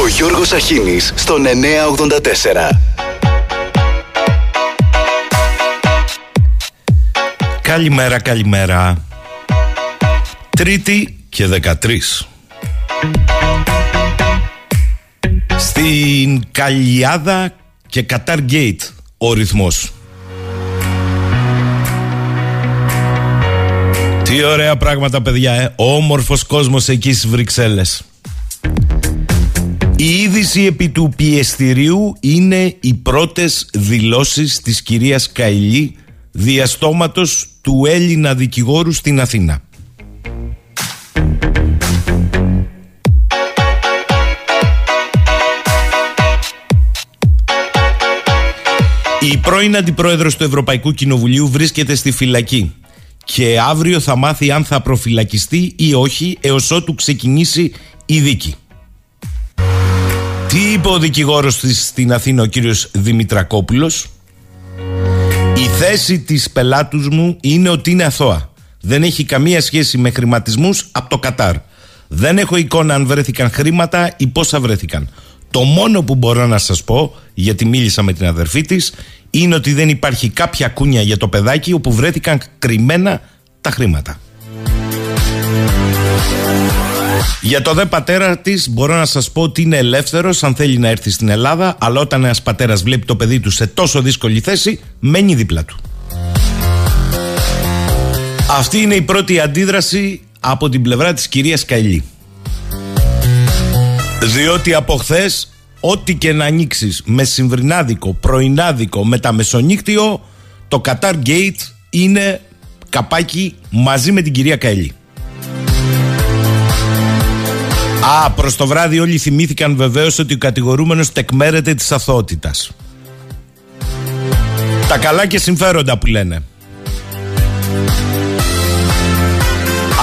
Ο Γιώργος Αχίνης στον 984. Καλημέρα, καλημέρα. Τρίτη και 13. Στην Καλιάδα και Κατάρ Γκέιτ ο ρυθμός. Τι ωραία πράγματα παιδιά, ε. Όμορφος κόσμος εκεί στις Βρυξέλλες. Η είδηση επί του πιεστηρίου είναι οι πρώτες δηλώσεις της κυρίας Καηλή διαστόματος του Έλληνα δικηγόρου στην Αθήνα. Η πρώην Αντιπρόεδρος του Ευρωπαϊκού Κοινοβουλίου βρίσκεται στη φυλακή και αύριο θα μάθει αν θα προφυλακιστεί ή όχι έως ότου ξεκινήσει η δίκη. Τι είπε ο δικηγόρος της στην Αθήνα ο κύριος Δημητρακόπουλος; Η θέση της πελάτους μου είναι ότι είναι αθώα. Δεν έχει καμία σχέση με χρηματισμούς από το Κατάρ. Δεν έχω εικόνα αν βρέθηκαν χρήματα ή πόσα βρέθηκαν. Το μόνο που μπορώ να σας πω Γιατί μίλησα με την αδερφή της Είναι ότι δεν υπάρχει κάποια κούνια για το παιδάκι Όπου βρέθηκαν κρυμμένα τα χρήματα για το δε πατέρα της, μπορώ να σας πω ότι είναι ελεύθερος αν θέλει να έρθει στην Ελλάδα, αλλά όταν ένας πατέρας βλέπει το παιδί του σε τόσο δύσκολη θέση, μένει δίπλα του. Αυτή είναι η πρώτη αντίδραση από την πλευρά της κυρίας Καηλή. Διότι από χθες, ό,τι και να ανοίξεις με συμβρινάδικο, πρωινάδικο, με τα μεσονύκτιο, το Qatar Gate είναι καπάκι μαζί με την κυρία Καηλή. Α, προς το βράδυ όλοι θυμήθηκαν βεβαίως ότι ο κατηγορούμενος τεκμέρεται της αθωότητας. Τα καλά και συμφέροντα που λένε.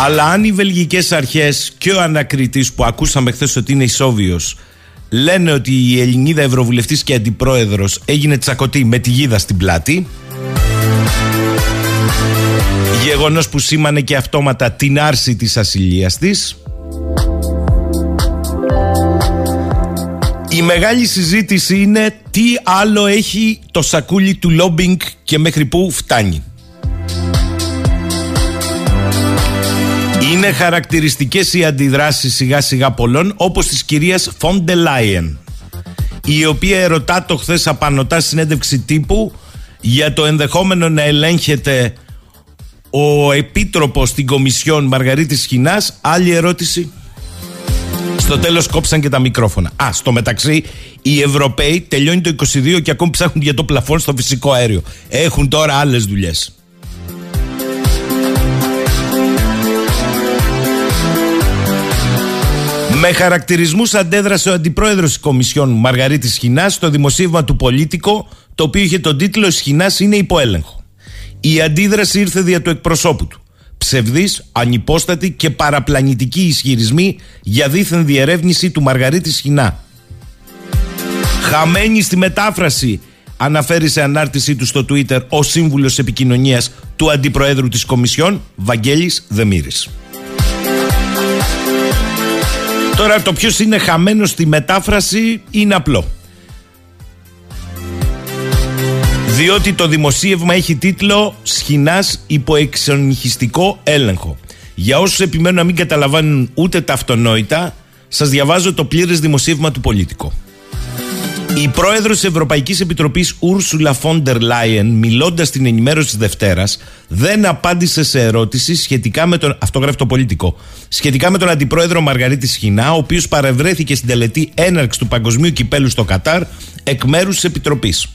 Αλλά αν οι βελγικές αρχές και ο ανακριτής που ακούσαμε χθες ότι είναι ισόβιος λένε ότι η Ελληνίδα Ευρωβουλευτής και Αντιπρόεδρος έγινε τσακωτή με τη γίδα στην πλάτη γεγονός που σήμανε και αυτόματα την άρση της ασυλίας της Η μεγάλη συζήτηση είναι τι άλλο έχει το σακούλι του λόμπινγκ και μέχρι πού φτάνει. Είναι χαρακτηριστικές οι αντιδράσεις σιγά σιγά πολλών όπως της κυρίας Φόντε Λάιεν η οποία ερωτά το χθες απανωτά συνέντευξη τύπου για το ενδεχόμενο να ελέγχεται ο επίτροπος στην Κομισιόν Μαργαρίτης Σχοινάς. Άλλη ερώτηση. Στο τέλος κόψαν και τα μικρόφωνα. Α, στο μεταξύ, οι Ευρωπαίοι τελειώνει το 22 και ακόμη ψάχνουν για το πλαφόν στο φυσικό αέριο. Έχουν τώρα άλλες δουλειές. Με χαρακτηρισμούς αντέδρασε ο αντιπρόεδρος της Κομισιόν Μαργαρίτης Σχοινάς στο δημοσίευμα του Πολίτικο, το οποίο είχε τον τίτλο «Σχοινάς είναι υποέλεγχο». Η αντίδραση ήρθε δια του εκπροσώπου του ψευδής, ανυπόστατη και παραπλανητική ισχυρισμοί για δίθεν διερεύνηση του Μαργαρίτη Σχοινά. Χαμένη στη μετάφραση αναφέρει σε ανάρτησή του στο Twitter ο σύμβουλος επικοινωνίας του Αντιπροέδρου της Κομισιόν, Βαγγέλης Δεμήρης. Τώρα το ποιος είναι χαμένος στη μετάφραση είναι απλό. Διότι το δημοσίευμα έχει τίτλο Σχοινάς υπό εξονυχιστικό έλεγχο. Για όσους επιμένουν να μην καταλαβαίνουν ούτε τα αυτονόητα, σας διαβάζω το πλήρες δημοσίευμα του Πολίτικο. Η πρόεδρος της Ευρωπαϊκής Επιτροπής Ούρσουλα Φόντερ Λάιεν, μιλώντας στην ενημέρωση της Δευτέρας, δεν απάντησε σε ερώτηση σχετικά με τον. Αυτό γράφει το Πολίτικο. Σχετικά με τον αντιπρόεδρο Μαργαρίτη Σχοινά, ο οποίος παρευρέθηκε στην τελετή έναρξης του Παγκοσμίου Κυπέλου στο Κατάρ εκ μέρους της Επιτροπής.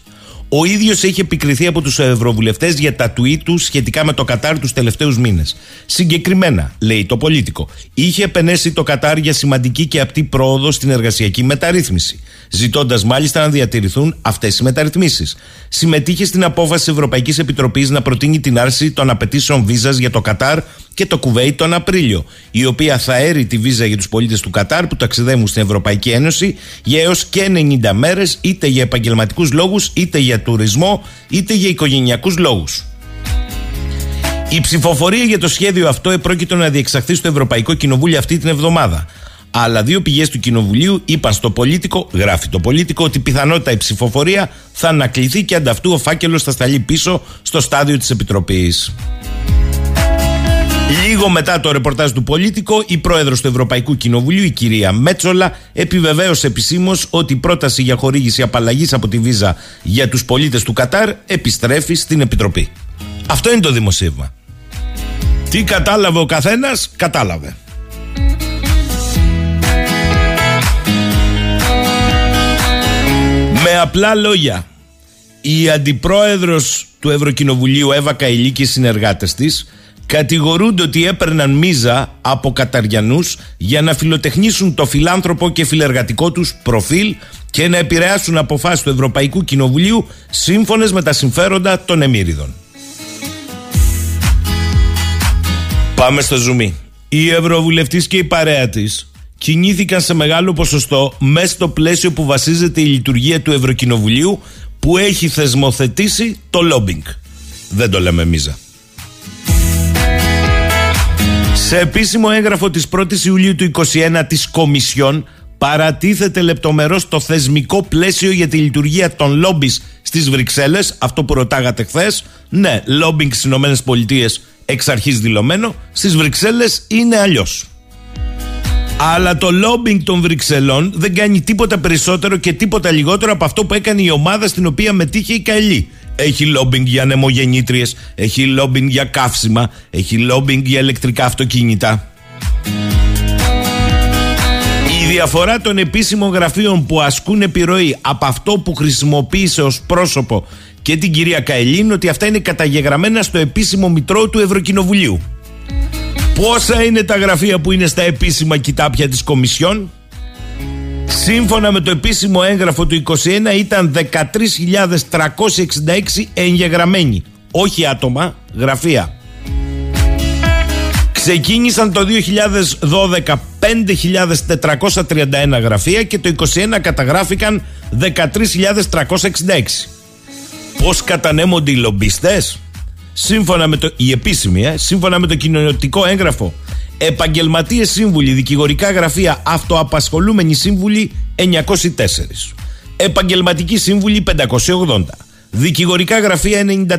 Ο ίδιος έχει επικριθεί από τους ευρωβουλευτές για τα tweet τους σχετικά με το Κατάρ τους τελευταίους μήνες. Συγκεκριμένα, λέει το πολίτικο, είχε επενέσει το Κατάρ για σημαντική και απτή πρόοδο στην εργασιακή μεταρρύθμιση, ζητώντας μάλιστα να διατηρηθούν αυτές οι μεταρρυθμίσεις. Συμμετείχε στην απόφαση Ευρωπαϊκής Επιτροπής να προτείνει την άρση των απαιτήσεων βίζας για το Κατάρ και το Κουβέιτ τον Απρίλιο, η οποία θα έρει τη βίζα για τους πολίτες του Κατάρ που ταξιδεύουν στην Ευρωπαϊκή Ένωση για έως και 90 μέρες, είτε για επαγγελματικούς λόγους, είτε για τουρισμό, είτε για οικογενειακούς λόγους. Η ψηφοφορία για το σχέδιο αυτό επρόκειτο να διεξαχθεί στο Ευρωπαϊκό Κοινοβούλιο αυτή την εβδομάδα. Αλλά δύο πηγές του Κοινοβουλίου είπαν στο πολίτικο, γράφει το πολίτικο, ότι πιθανότητα η ψηφοφορία θα ανακληθεί και ανταυτού ο φάκελος θα σταλεί πίσω στο στάδιο της Επιτροπής. Λίγο μετά το ρεπορτάζ του Πολίτικο, η πρόεδρος του Ευρωπαϊκού Κοινοβουλίου, η κυρία Μέτσολα, επιβεβαίωσε επισήμως ότι η πρόταση για χορήγηση απαλλαγής από τη Βίζα για τους πολίτες του Κατάρ επιστρέφει στην Επιτροπή. Αυτό είναι το δημοσίευμα. Τι κατάλαβε ο καθένας, κατάλαβε. Με απλά λόγια, η αντιπρόεδρος του Ευρωκοινοβουλίου Εύα Καηλή και οι συνεργάτες της κατηγορούνται ότι έπαιρναν μίζα από Καταριανούς για να φιλοτεχνήσουν το φιλάνθρωπο και φιλεργατικό τους προφίλ και να επηρεάσουν αποφάσεις του Ευρωπαϊκού Κοινοβουλίου σύμφωνες με τα συμφέροντα των εμμύριδων. Πάμε στο ζουμί. Η Ευρωβουλευτής και η παρέα της κινήθηκαν σε μεγάλο ποσοστό μέσα στο πλαίσιο που βασίζεται η λειτουργία του Ευρωκοινοβουλίου που έχει θεσμοθετήσει το λόμπινγκ. Δεν το λέμε μίζα. Σε επίσημο έγγραφο της 1ης Ιουλίου του 2021 της Κομισιόν παρατίθεται λεπτομερώς το θεσμικό πλαίσιο για τη λειτουργία των λόμπις στις Βρυξέλλες, αυτό που ρωτάγατε χθες. Ναι, λόμπινγκ στις Ηνωμένες Πολιτείες εξ αρχής δηλωμένο, στις Βρυξέλλες είναι αλλιώς. Αλλά το λόμπινγκ των Βρυξελών δεν κάνει τίποτα περισσότερο και τίποτα λιγότερο από αυτό που έκανε η ομάδα στην οποία μετήχε η Καηλή. Έχει λόμπινγκ για νεμογεννήτριε, έχει λόμπινγκ για καύσιμα, έχει λόμπινγκ για ηλεκτρικά αυτοκίνητα. Η διαφορά των επίσημων γραφείων που ασκούν επιρροή από αυτό που χρησιμοποίησε ως πρόσωπο και την κυρία Καηλή είναι ότι αυτά είναι καταγεγραμμένα στο επίσημο μητρό του Ευρωκοινοβουλίου. Πόσα είναι τα γραφεία που είναι στα επίσημα κοιτάπια της Κομισιόν; Σύμφωνα με το επίσημο έγγραφο του 21 ήταν 13.366 εγγεγραμμένοι. Όχι άτομα, γραφεία. Ξεκίνησαν το 2012 5.431 γραφεία και το 2021 καταγράφηκαν 13.366. Πώς κατανέμονται οι λομπίστες; Σύμφωνα με το, η επίσημη, ε, σύμφωνα με το κοινωνικό έγγραφο Επαγγελματίες σύμβουλοι, δικηγορικά γραφεία, αυτοαπασχολούμενοι σύμβουλοι 904. Επαγγελματικοί σύμβουλοι 580. Δικηγορικά γραφεία 94.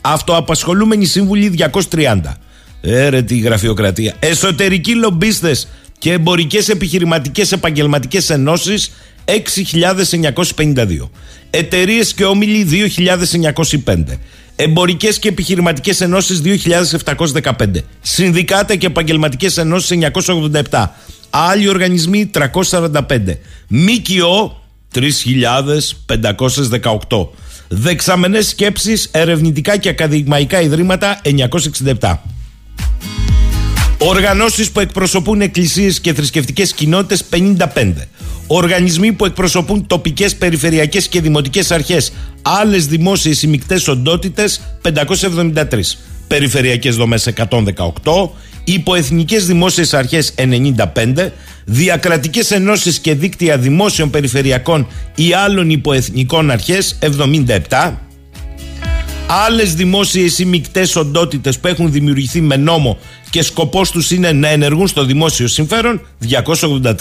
Αυτοαπασχολούμενοι σύμβουλοι 230. Έρε τη γραφειοκρατία. Εσωτερικοί λομπίστες και εμπορικές επιχειρηματικές επαγγελματικές ενώσεις 6.952. Εταιρείες και όμιλοι 2.905. Εμπορικές και επιχειρηματικές ενώσεις 2.715. Συνδικάτα και επαγγελματικές ενώσεις 987. Άλλοι οργανισμοί 345. ΜΚΟ 3.518. Δεξαμενές σκέψεις, ερευνητικά και ακαδημαϊκά ιδρύματα 967. Οργανώσεις που εκπροσωπούν εκκλησίες και θρησκευτικές κοινότητες 55. Οργανισμοί που εκπροσωπούν τοπικές, περιφερειακές και δημοτικές αρχές, άλλες δημόσιες ημικτές οντότητες 573. Περιφερειακές δομές 118. Υποεθνικές δημόσιες αρχές 95. Διακρατικές ενώσεις και δίκτυα δημόσιων περιφερειακών ή άλλων υποεθνικών αρχές 77 Άλλες δημόσιες ή μεικτές οντότητες που έχουν δημιουργηθεί με νόμο και σκοπός τους είναι να ενεργούν στο δημόσιο συμφέρον 283.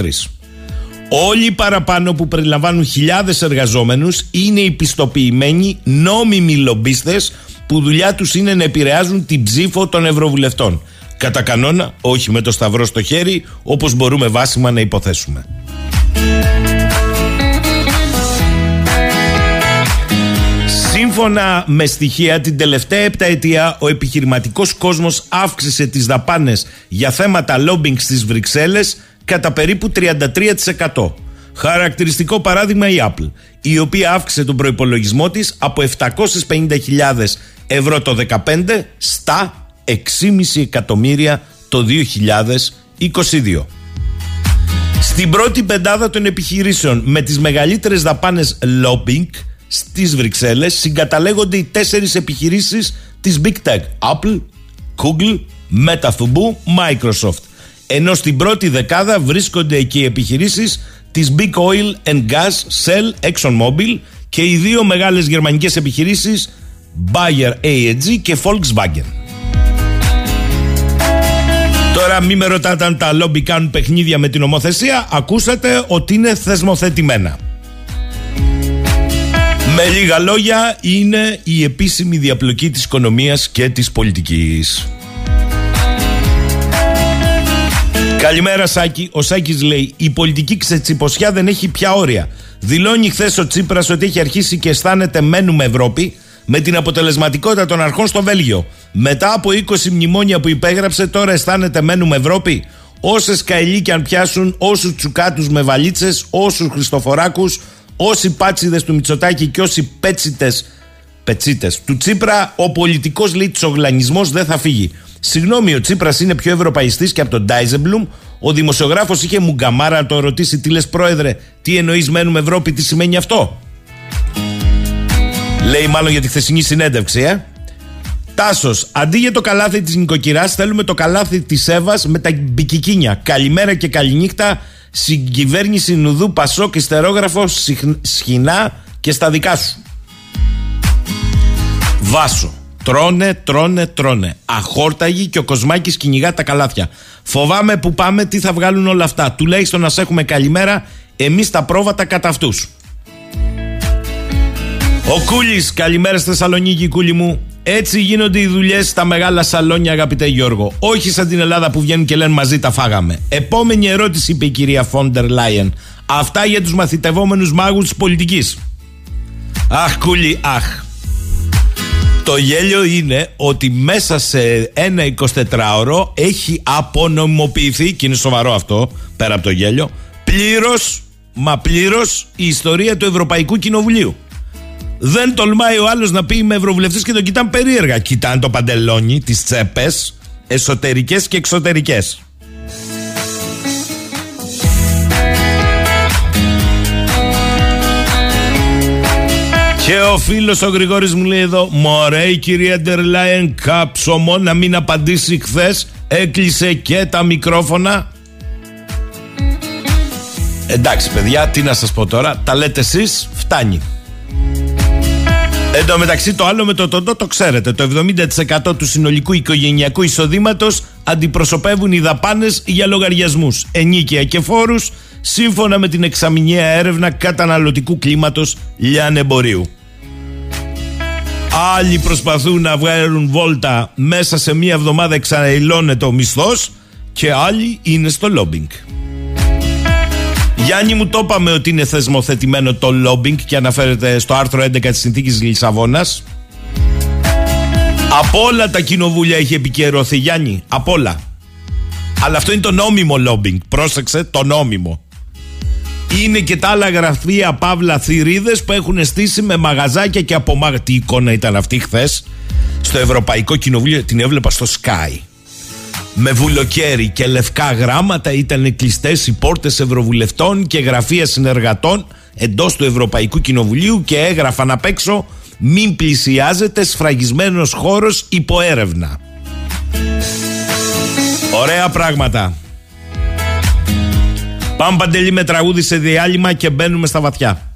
Όλοι οι παραπάνω που περιλαμβάνουν χιλιάδες εργαζόμενους είναι οι πιστοποιημένοι νόμιμοι λομπίστες που δουλειά τους είναι να επηρεάζουν την ψήφο των ευρωβουλευτών. Κατά κανόνα, όχι με το σταυρό στο χέρι, όπως μπορούμε βάσιμα να υποθέσουμε. Σύμφωνα με στοιχεία, την τελευταία επταετία ο επιχειρηματικός κόσμος αύξησε τις δαπάνες για θέματα lobbying στις Βρυξέλλες κατά περίπου 33%. Χαρακτηριστικό παράδειγμα η Apple, η οποία αύξησε τον προϋπολογισμό της από 750.000 ευρώ το 2015 στα 6,5 εκατομμύρια το 2022. Στην πρώτη πεντάδα των επιχειρήσεων με τις μεγαλύτερες δαπάνες lobbying στις Βρυξέλλες συγκαταλέγονται οι τέσσερις επιχειρήσεις της Big Tech. Apple, Google, Meta Fubu, Microsoft. Ενώ στην πρώτη δεκάδα βρίσκονται εκεί οι επιχειρήσεις της Big Oil and Gas, Shell, ExxonMobil και οι δύο μεγάλες γερμανικές επιχειρήσεις Bayer AEG και Volkswagen. Τώρα μην με ρωτάτε αν τα λόμπι κάνουν παιχνίδια με την ομοθεσία. Ακούσατε ότι είναι θεσμοθετημένα Με λίγα λόγια είναι η επίσημη διαπλοκή της οικονομίας και της πολιτικής Καλημέρα Σάκη. Ο Σάκης λέει η πολιτική ξετσιποσιά δεν έχει πια όρια. Δηλώνει χθες ο Τσίπρας ότι έχει αρχίσει και αισθάνεται μένουμε Ευρώπη με την αποτελεσματικότητα των αρχών στο Βέλγιο. Μετά από 20 μνημόνια που υπέγραψε, τώρα αισθάνεται μένουμε Ευρώπη. Όσες καηλοί και αν πιάσουν, όσους τσουκάτους με βαλίτσες, όσους Χριστοφοράκους, όσοι πάτσιδες του Μητσοτάκη και όσοι πέτσιτες πετσίτες του Τσίπρα, ο πολιτικός λέει δεν θα φύγει. Συγγνώμη, ο Τσίπρας είναι πιο ευρωπαϊστής και από τον Ντάιζεμπλουμ. Ο δημοσιογράφος είχε μουγκαμάρα να το ρωτήσει τι λες, Πρόεδρε, τι εννοείς μένουμε Ευρώπη, τι σημαίνει αυτό; Λέει μάλλον για τη χθεσινή συνέντευξη, ε. Τάσος, αντί για το καλάθι της νοικοκυράς, θέλουμε το καλάθι της Εύας με τα μπικικίνια. Καλημέρα και καληνύχτα. Συγκυβέρνηση Νουδού Πασό και στερόγραφο σχοινά και στα δικά σου. Βάσο. Τρώνε, τρώνε, τρώνε. Αχόρταγοι και ο Κοσμάκης κυνηγά τα καλάθια. Φοβάμαι που πάμε τι θα βγάλουν όλα αυτά. Τουλάχιστον να σε έχουμε καλημέρα, εμείς τα πρόβατα κατά αυτούς. Ο Κούλης, καλημέρα στη Θεσσαλονίκη, Κούλη μου. Έτσι γίνονται οι δουλειές στα μεγάλα σαλόνια, αγαπητέ Γιώργο. Όχι σαν την Ελλάδα που βγαίνουν και λένε μαζί τα φάγαμε. Επόμενη ερώτηση, είπε η κυρία Φόντερ Λάιεν. Αυτά για τους μαθητευόμενους μάγους της πολιτικής. Αχ, Κούλη, αχ. Το γέλιο είναι ότι μέσα σε ένα 24ωρο έχει απονομοποιηθεί, και είναι σοβαρό αυτό, πέρα από το γέλιο, πλήρως, μα πλήρως η ιστορία του Ευρωπαϊκού Κοινοβουλίου. Δεν τολμάει ο άλλος να πει είμαι ευρωβουλευτής και τον κοιτάνε περίεργα. Κοιτάνε το παντελόνι, τις τσέπες, εσωτερικές και εξωτερικές. Και ο φίλος ο Γρηγόρης μου λέει εδώ: Μωρέ, η κυρία Ντερλάιεν κάψωμο να μην απαντήσει χθες. Έκλεισε και τα μικρόφωνα. Εντάξει, παιδιά, τι να σας πω τώρα. Τα λέτε εσείς, φτάνει. Εν τω μεταξύ, το άλλο με το τοντό το ξέρετε. Το 70% του συνολικού οικογενειακού εισοδήματος αντιπροσωπεύουν οι δαπάνες για λογαριασμούς, ενίκεια και φόρους, σύμφωνα με την εξαμηνιαία έρευνα καταναλωτικού κλίματος λιανεμπορίου. Άλλοι προσπαθούν να βγάλουν βόλτα μέσα σε μία εβδομάδα εξαναιλώνεται ο μισθός και άλλοι είναι στο λόμπινγκ. Γιάννη μου το είπαμε ότι είναι θεσμοθετημένο το λόμπινγκ και αναφέρεται στο άρθρο 11 της συνθήκης Λισαβόνας. Από όλα τα κοινοβούλια έχει επικαιρωθεί Γιάννη, από όλα. Αλλά αυτό είναι το νόμιμο λόμπινγκ, πρόσεξε το νόμιμο είναι και τα άλλα γραφεία παύλα θηρίδες που έχουν στήσει με μαγαζάκια και από Τι εικόνα ήταν αυτή χθες στο Ευρωπαϊκό Κοινοβούλιο, την έβλεπα στο Sky. Με βουλοκαίρι και λευκά γράμματα ήταν κλειστές οι πόρτες Ευρωβουλευτών και γραφεία συνεργατών εντός του Ευρωπαϊκού Κοινοβουλίου και έγραφαν απ' έξω μην πλησιάζεται σφραγισμένος χώρος υποέρευνα. Ωραία πράγματα. Πάμε παντελή με τραγούδι σε διάλειμμα και μπαίνουμε στα βαθιά.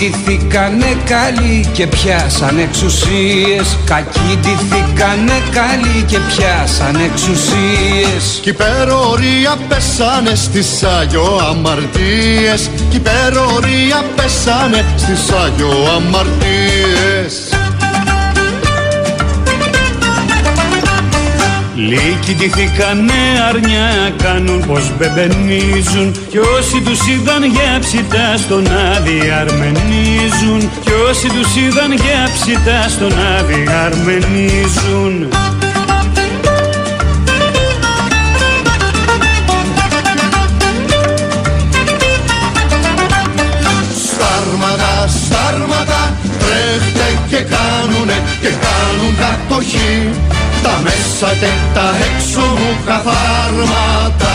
Ντυθήκανε καλοί και πιάσαν εξουσίες. Κακοί ντυθήκανε καλοί και πιάσαν εξουσίες. Κι υπερορία πέσανε στις Άγιο αμαρτίες. Κι υπερορία πέσανε στις Άγιο αμαρτίες Λύκοι ντυθήκανε αρνιά κάνουν πως μπεμπενίζουν. Κι όσοι τους είδαν για ψητά στον άδει αρμενίζουν. Κι όσοι τους είδαν για ψητά στον άδει αρμενίζουν. Στάρματα, στάρματα, τρέχτε και κάνουνε και κάνουν κατοχή τα μέσα και τα έξω μου καθάρματα.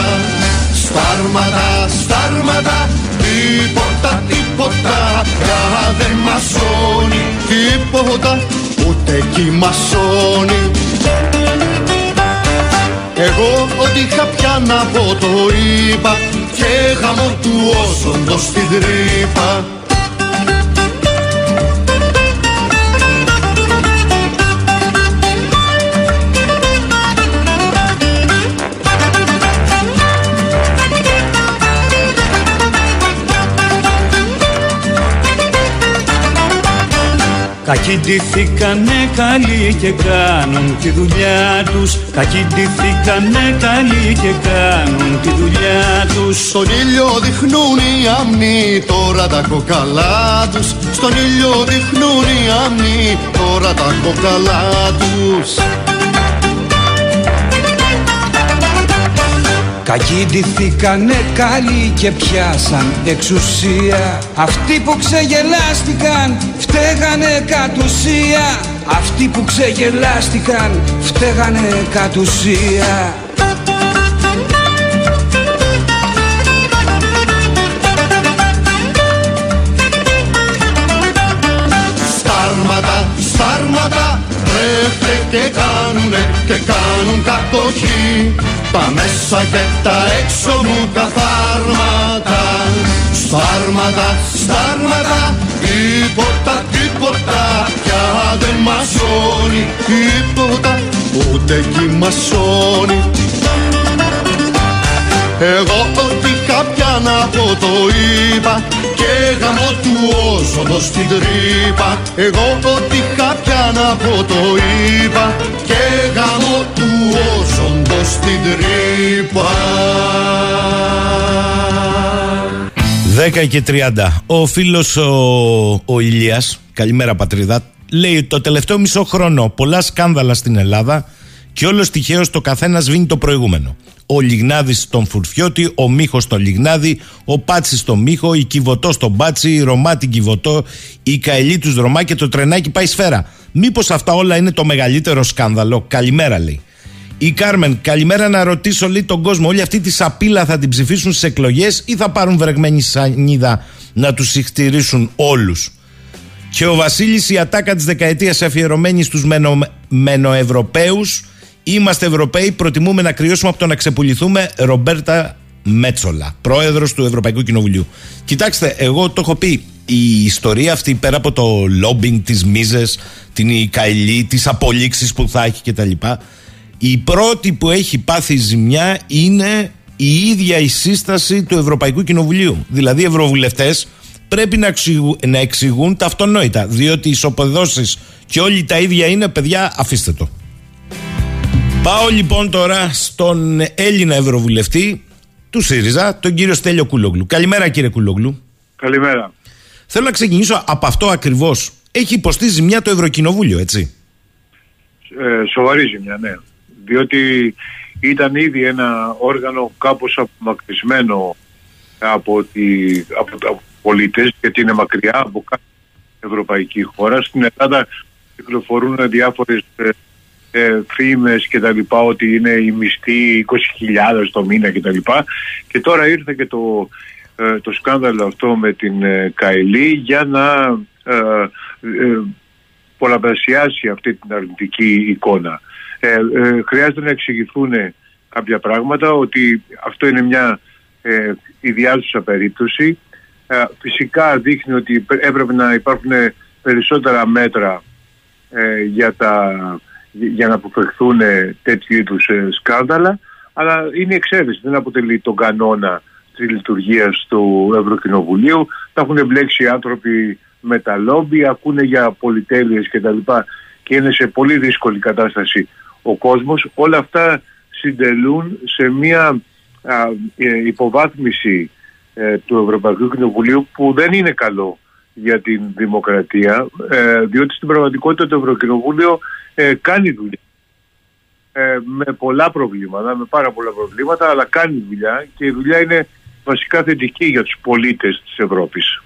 Στάρματα, στάρματα, τίποτα, τίποτα πια δεν μασώνει Τίποτα, ούτε κι μασώνει εγώ ό,τι είχα πια να πω το είπα Και γαμώ του όσοντος στην τρύπα Κακοί ντυθήκανε καλοί και κάνουν τη δουλειά τους. Κακοί ντυθήκανε καλοί και κάνουν τη δουλειά τους. Στον ήλιο δειχνούν οι αμνοί τώρα τα κοκαλά τους. Στον ήλιο δειχνούν οι αμνοί τώρα τα κοκαλά τους Κακοί ντυθήκανε καλοί και πιάσαν εξουσία. Αυτοί που ξεγελάστηκαν φταίγανε κατ' ουσία. Αυτοί που ξεγελάστηκαν φταίγανε κατ' ουσία και κάνουνε και κάνουν κατοχή. Τα μέσα και τα έξω μου τα φάρματα Στάρματα, στάρματα, τίποτα, τίποτα πια δεν μασώνει Τίποτα, ούτε κι μασώνει εγώ ό,τι κάποια να πω το είπα Και γαμώ του όσοντος στην τρύπα. Εγώ ό,τι κάποια να πω το είπα Και γαμώ του όσοντος στην τρύπα. 10 και 30. Ο φίλος ο, ο Ηλίας, καλημέρα πατρίδα, λέει το τελευταίο μισό χρόνο πολλά σκάνδαλα στην Ελλάδα και όλος τυχαίως το καθένας σβήνει το προηγούμενο. Ο Λιγνάδης στον Φουρφιώτη, ο Μίχος στον Λιγνάδη, ο Πάτσι στον Μίχο, η Κιβωτό στον Πάτσι, η Ρωμά την Κιβωτό, η Καηλή τους Ρωμά και το τρενάκι πάει σφαίρα. Μήπως αυτά όλα είναι το μεγαλύτερο σκάνδαλο; Καλημέρα λέει. Η Κάρμεν, καλημέρα να ρωτήσω λέει τον κόσμο. Όλη αυτή τη σαπίλα θα την ψηφίσουν στι εκλογές ή θα πάρουν βρεγμένη σανίδα να τους συχτηρίσουν όλους; Και ο Βασίλης, η ατάκα της δεκαετίας αφιερωμένη στους μενο, μενοευρωπαίους. Είμαστε Ευρωπαίοι, προτιμούμε να κρυώσουμε από το να ξεπουληθούμε. Ρομπέρτα Μέτσολα, πρόεδρος του Ευρωπαϊκού Κοινοβουλίου. Κοιτάξτε, εγώ το έχω πει. Η ιστορία αυτή πέρα από το λόμπινγκ, τι μίζες, την καηλή, τις απολύξεις που θα έχει κτλ. Η πρώτη που έχει πάθει ζημιά είναι η ίδια η σύσταση του Ευρωπαϊκού Κοινοβουλίου. Δηλαδή, οι ευρωβουλευτές πρέπει να, εξηγούν, να εξηγούν τα αυτονόητα. Διότι οι ισοπεδώσεις και όλοι τα ίδια είναι, παιδιά, αφήστε το. Πάω λοιπόν τώρα στον Έλληνα Ευρωβουλευτή του ΣΥΡΙΖΑ, τον κύριο Στέλιο Κούλογλου. Καλημέρα κύριε Κούλογλου. Καλημέρα. Θέλω να ξεκινήσω από αυτό ακριβώς. Έχει υποστεί ζημιά το Ευρωκοινοβούλιο, έτσι; Ε, σοβαρή ζημιά, ναι. Διότι ήταν ήδη ένα όργανο κάπως απομακρυσμένο από, τη, από τα πολίτες γιατί είναι μακριά από κάθε ευρωπαϊκή χώρα. Στην Ελλάδα κυκλοφορούν διάφορες ε, ε, φήμες και τα λοιπά ότι είναι η μισθή 20.000 το μήνα και τα λοιπά και τώρα ήρθε και το, ε, το σκάνδαλο αυτό με την ε, Καηλή για να ε, ε, πολλαπλασιάσει αυτή την αρνητική εικόνα. Ε, χρειάζεται να εξηγηθούν κάποια πράγματα ότι αυτό είναι μια ε, ιδιάζουσα περίπτωση. φυσικά δείχνει ότι έπρεπε να υπάρχουν περισσότερα μέτρα για τα για να αποφευχθούν ε, τέτοιου είδους ε, σκάνδαλα, αλλά είναι εξαίρεση, δεν αποτελεί τον κανόνα τη λειτουργία του Ευρωκοινοβουλίου. Θα έχουν μπλέξει άνθρωποι με τα λόμπι, ακούνε για πολυτέλειες κτλ. Και είναι σε πολύ δύσκολη κατάσταση ο κόσμος. Όλα αυτά συντελούν σε μια ε, υποβάθμιση του Ευρωπαϊκού Κοινοβουλίου που δεν είναι καλό για την δημοκρατία, διότι στην πραγματικότητα το Ευρωκοινοβούλιο ε, κάνει δουλειά. Ε, με πολλά προβλήματα, με πάρα πολλά προβλήματα, αλλά κάνει δουλειά και η δουλειά είναι βασικά θετική για τους πολίτες της Ευρώπης.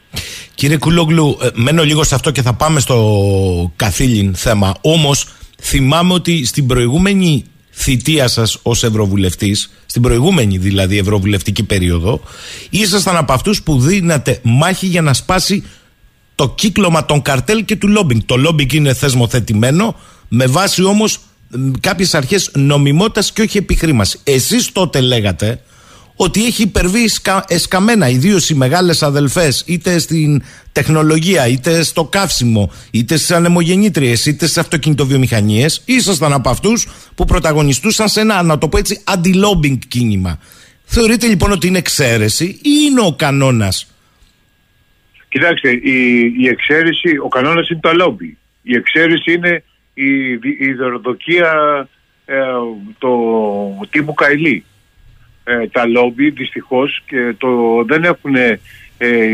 Κύριε Κουλόγλου, ε, μένω λίγο σε αυτό και θα πάμε στο καθήλυν θέμα. Όμως θυμάμαι ότι στην προηγούμενη θητεία σας ως Ευρωβουλευτής, στην προηγούμενη δηλαδή Ευρωβουλευτική περίοδο, ήσασταν από αυτούς που δίνατε μάχη για να σπάσει το κύκλωμα των καρτέλ και του λόμπινγκ. Το λόμπινγκ είναι θεσμοθετημένο, με βάση όμως κάποιες αρχές νομιμότητας και όχι επιχρήμαση. Εσείς τότε λέγατε ότι έχει υπερβεί εσκα, εσκαμμένα, ιδίως οι μεγάλες αδελφές, είτε στην τεχνολογία, είτε στο καύσιμο, είτε στις ανεμογεννήτριες, είτε στις αυτοκινητοβιομηχανίες. Ήσασταν από αυτούς που πρωταγωνιστούσαν σε ένα, να το πω έτσι, αντι-lobbying κίνημα. Θεωρείτε λοιπόν ότι είναι εξαίρεση ή είναι ο κανόνας. Κοιτάξτε, η, η εξαίρεση, ο κανόνας είναι το λόμπι. Η εξαίρεση είναι η, η ε, το τύπου Καηλή ε, τα λόμπι δυστυχώς και το, δεν έχουν ε,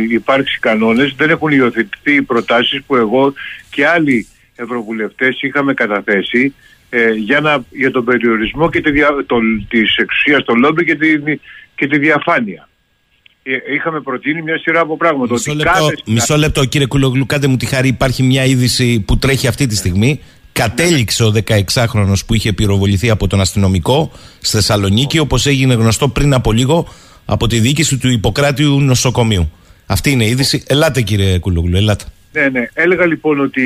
υπάρξει κανόνες, δεν έχουν υιοθετηθεί οι προτάσεις που εγώ και άλλοι ευρωβουλευτές είχαμε καταθέσει ε, για, να, για τον περιορισμό και τη δια, το, της εξουσίας των λόμπι και τη, και τη διαφάνεια. Ε, είχαμε προτείνει μια σειρά από πράγματα. Μισό, λεπτό, κάθε... μισό λεπτό κύριε Κουλογλου, κάντε μου τη χάρη, υπάρχει μια είδηση που τρέχει αυτή τη στιγμή Κατέληξε ο 16χρονος που είχε πυροβοληθεί από τον αστυνομικό στη Θεσσαλονίκη, όπως έγινε γνωστό πριν από λίγο από τη διοίκηση του Ιπποκράτιου νοσοκομείου. Αυτή είναι η είδηση. Ελάτε κύριε Κουλογλου, ελάτε. Ναι, ναι. Έλεγα λοιπόν ότι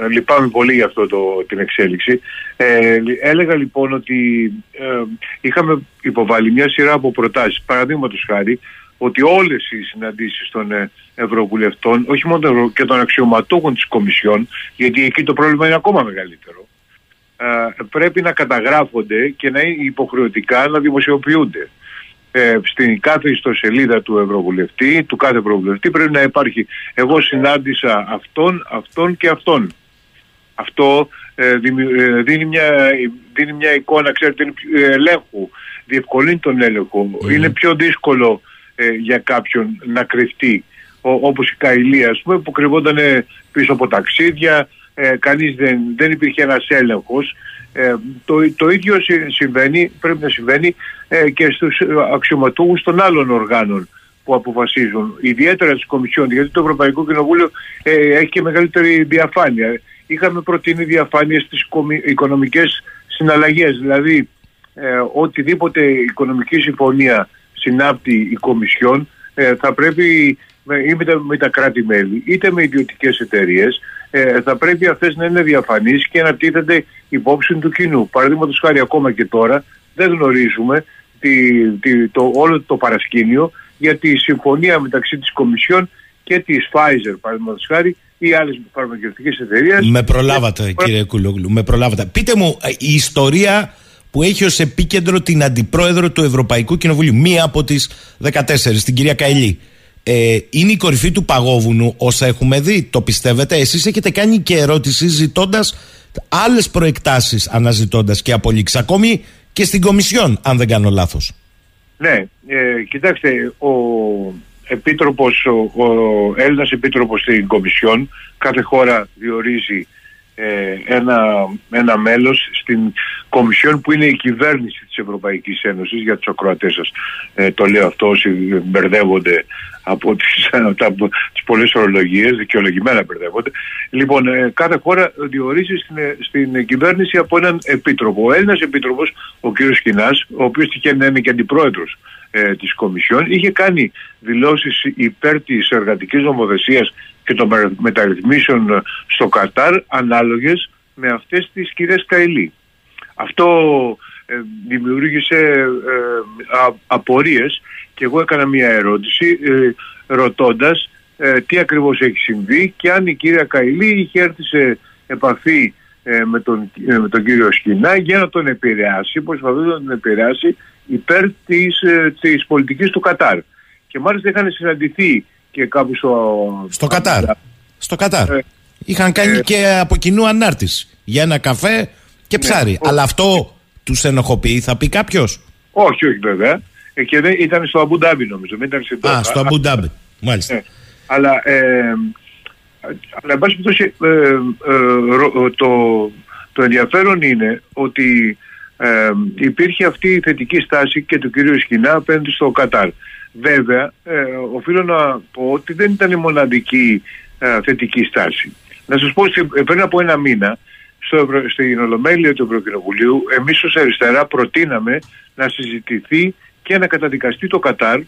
ε, λυπάμαι πολύ για αυτό το, την εξέλιξη. Ε, έλεγα λοιπόν ότι ε, είχαμε υποβάλει μια σειρά από προτάσεις. Παραδείγματος χάρη, ότι όλες οι συναντήσεις των ε, Ευρωβουλευτών, όχι μόνο και των αξιωματούχων της Κομισιόν, γιατί εκεί το πρόβλημα είναι ακόμα μεγαλύτερο, ε, πρέπει να καταγράφονται και να είναι υποχρεωτικά να δημοσιοποιούνται. Ε, στην κάθε ιστοσελίδα του Ευρωβουλευτή, του κάθε Ευρωβουλευτή πρέπει να υπάρχει. Εγώ συνάντησα αυτόν, αυτόν και αυτόν. Αυτό δίνει, μια, δίνει μια εικόνα, ξέρετε, ελέγχου, διευκολύνει τον έλεγχο. Είναι πιο δύσκολο ε, για κάποιον να κρυφτεί. Όπως η Καηλία ας πούμε που κρυβόταν πίσω από ταξίδια. Ε, κανείς δεν, δεν υπήρχε ένας έλεγχος ε, το, το ίδιο συμβαίνει, πρέπει να συμβαίνει ε, και στους αξιωματούχους των άλλων οργάνων που αποφασίζουν, ιδιαίτερα της Κομισιόν, γιατί το Ευρωπαϊκό Κοινοβούλιο ε, έχει και μεγαλύτερη διαφάνεια. Είχαμε προτείνει διαφάνεια στις οικονομικές συναλλαγές, δηλαδή ε, οτιδήποτε οικονομική συμφωνία συνάπτει η Κομισιόν ε, θα πρέπει είτε με τα κράτη-μέλη είτε με ιδιωτικές εταιρείες ε, θα πρέπει αυτές να είναι διαφανείς και να τίθενται υπόψη του κοινού. Παραδείγματος χάρη, ακόμα και τώρα δεν γνωρίζουμε τη, τη, το, όλο το παρασκήνιο για τη συμφωνία μεταξύ της Κομισιόν και της Pfizer, παραδείγματος χάρη, ή άλλες φαρμακευτικές εταιρείες. Με προλάβατε, κύριε Κουλόγλου. Με προλάβατε. Πείτε μου, ε, η ιστορία που έχει ως επίκεντρο την αντιπρόεδρο του Ευρωπαϊκού Κοινοβουλίου, μία από τις 14, την κυρία Καηλή. Ε, είναι η κορυφή του παγόβουνου όσα έχουμε δει. Το πιστεύετε, εσείς έχετε κάνει και ερώτηση ζητώντας άλλες προεκτάσεις, αναζητώντας και απολύξεις, ακόμη και στην Κομισιόν, αν δεν κάνω λάθος. Ναι, ε, κοιτάξτε, ο Επίτροπος, ο, ο Έλληνας Επίτροπος στην Κομισιόν, κάθε χώρα διορίζει ε, ένα, ένα μέλος στην Κομισιόν που είναι η κυβέρνηση της Ευρωπαϊκής Ένωσης για τους ακροατές σας. Ε, το λέω αυτό όσοι μπερδεύονται από τις, τα, τις πολλές ορολογίες, δικαιολογημένα μπερδεύονται. Λοιπόν, ε, κάθε χώρα διορίζει στην, στην κυβέρνηση από έναν επίτροπο. Ο Έλληνας επίτροπος, ο κ. Σκινάς, ο οποίος τυχαίνει να είναι και αντιπρόεδρος ε, της Κομισιόν, είχε κάνει δηλώσεις υπέρ της εργατικής νομοθεσίας και των μεταρρυθμίσεων στο Κατάρ ανάλογες με αυτές τις κυρίες Καηλή. Αυτό ε, δημιούργησε ε, απορίες και εγώ έκανα μια ερώτηση ε, ρωτώντας ε, τι ακριβώς έχει συμβεί και αν η κυρία Καηλή είχε έρθει σε επαφή ε, με, τον, με τον κύριο Σκινά για να τον επηρεάσει, προσπαθούσε να τον επηρεάσει υπέρ της, της πολιτικής του Κατάρ. Και μάλιστα είχαν συναντηθεί και κάπου στο... Στο Κατάρ. Στο Κατάρ. Ε, Είχαν κάνει ε, και από κοινού ανάρτηση για ένα καφέ και ναι, ψάρι. Αλλά αυτό τους ενοχοποιεί, θα πει κάποιος; Όχι, όχι βέβαια. Ε, και δεν, ήταν στο Αμπουντάμπι νομίζω. Μην ήταν στην Α, στο Αμπουντάμπι. Μάλιστα. Ναι. Αλλά, ε, αλλά εν πάση περιπτώσει ε, ε, το, το ενδιαφέρον είναι ότι ε, υπήρχε αυτή η θετική στάση και του κυρίου Σκινά απέναντι στο Κατάρ. Βέβαια, ε, οφείλω να πω ότι δεν ήταν η μοναδική ε, θετική στάση. Να σας πω, πριν από ένα μήνα, στο, Ευρω- στην Ολομέλεια του Ευρωκοινοβουλίου, εμείς ως αριστερά προτείναμε να συζητηθεί και να καταδικαστεί το Κατάρ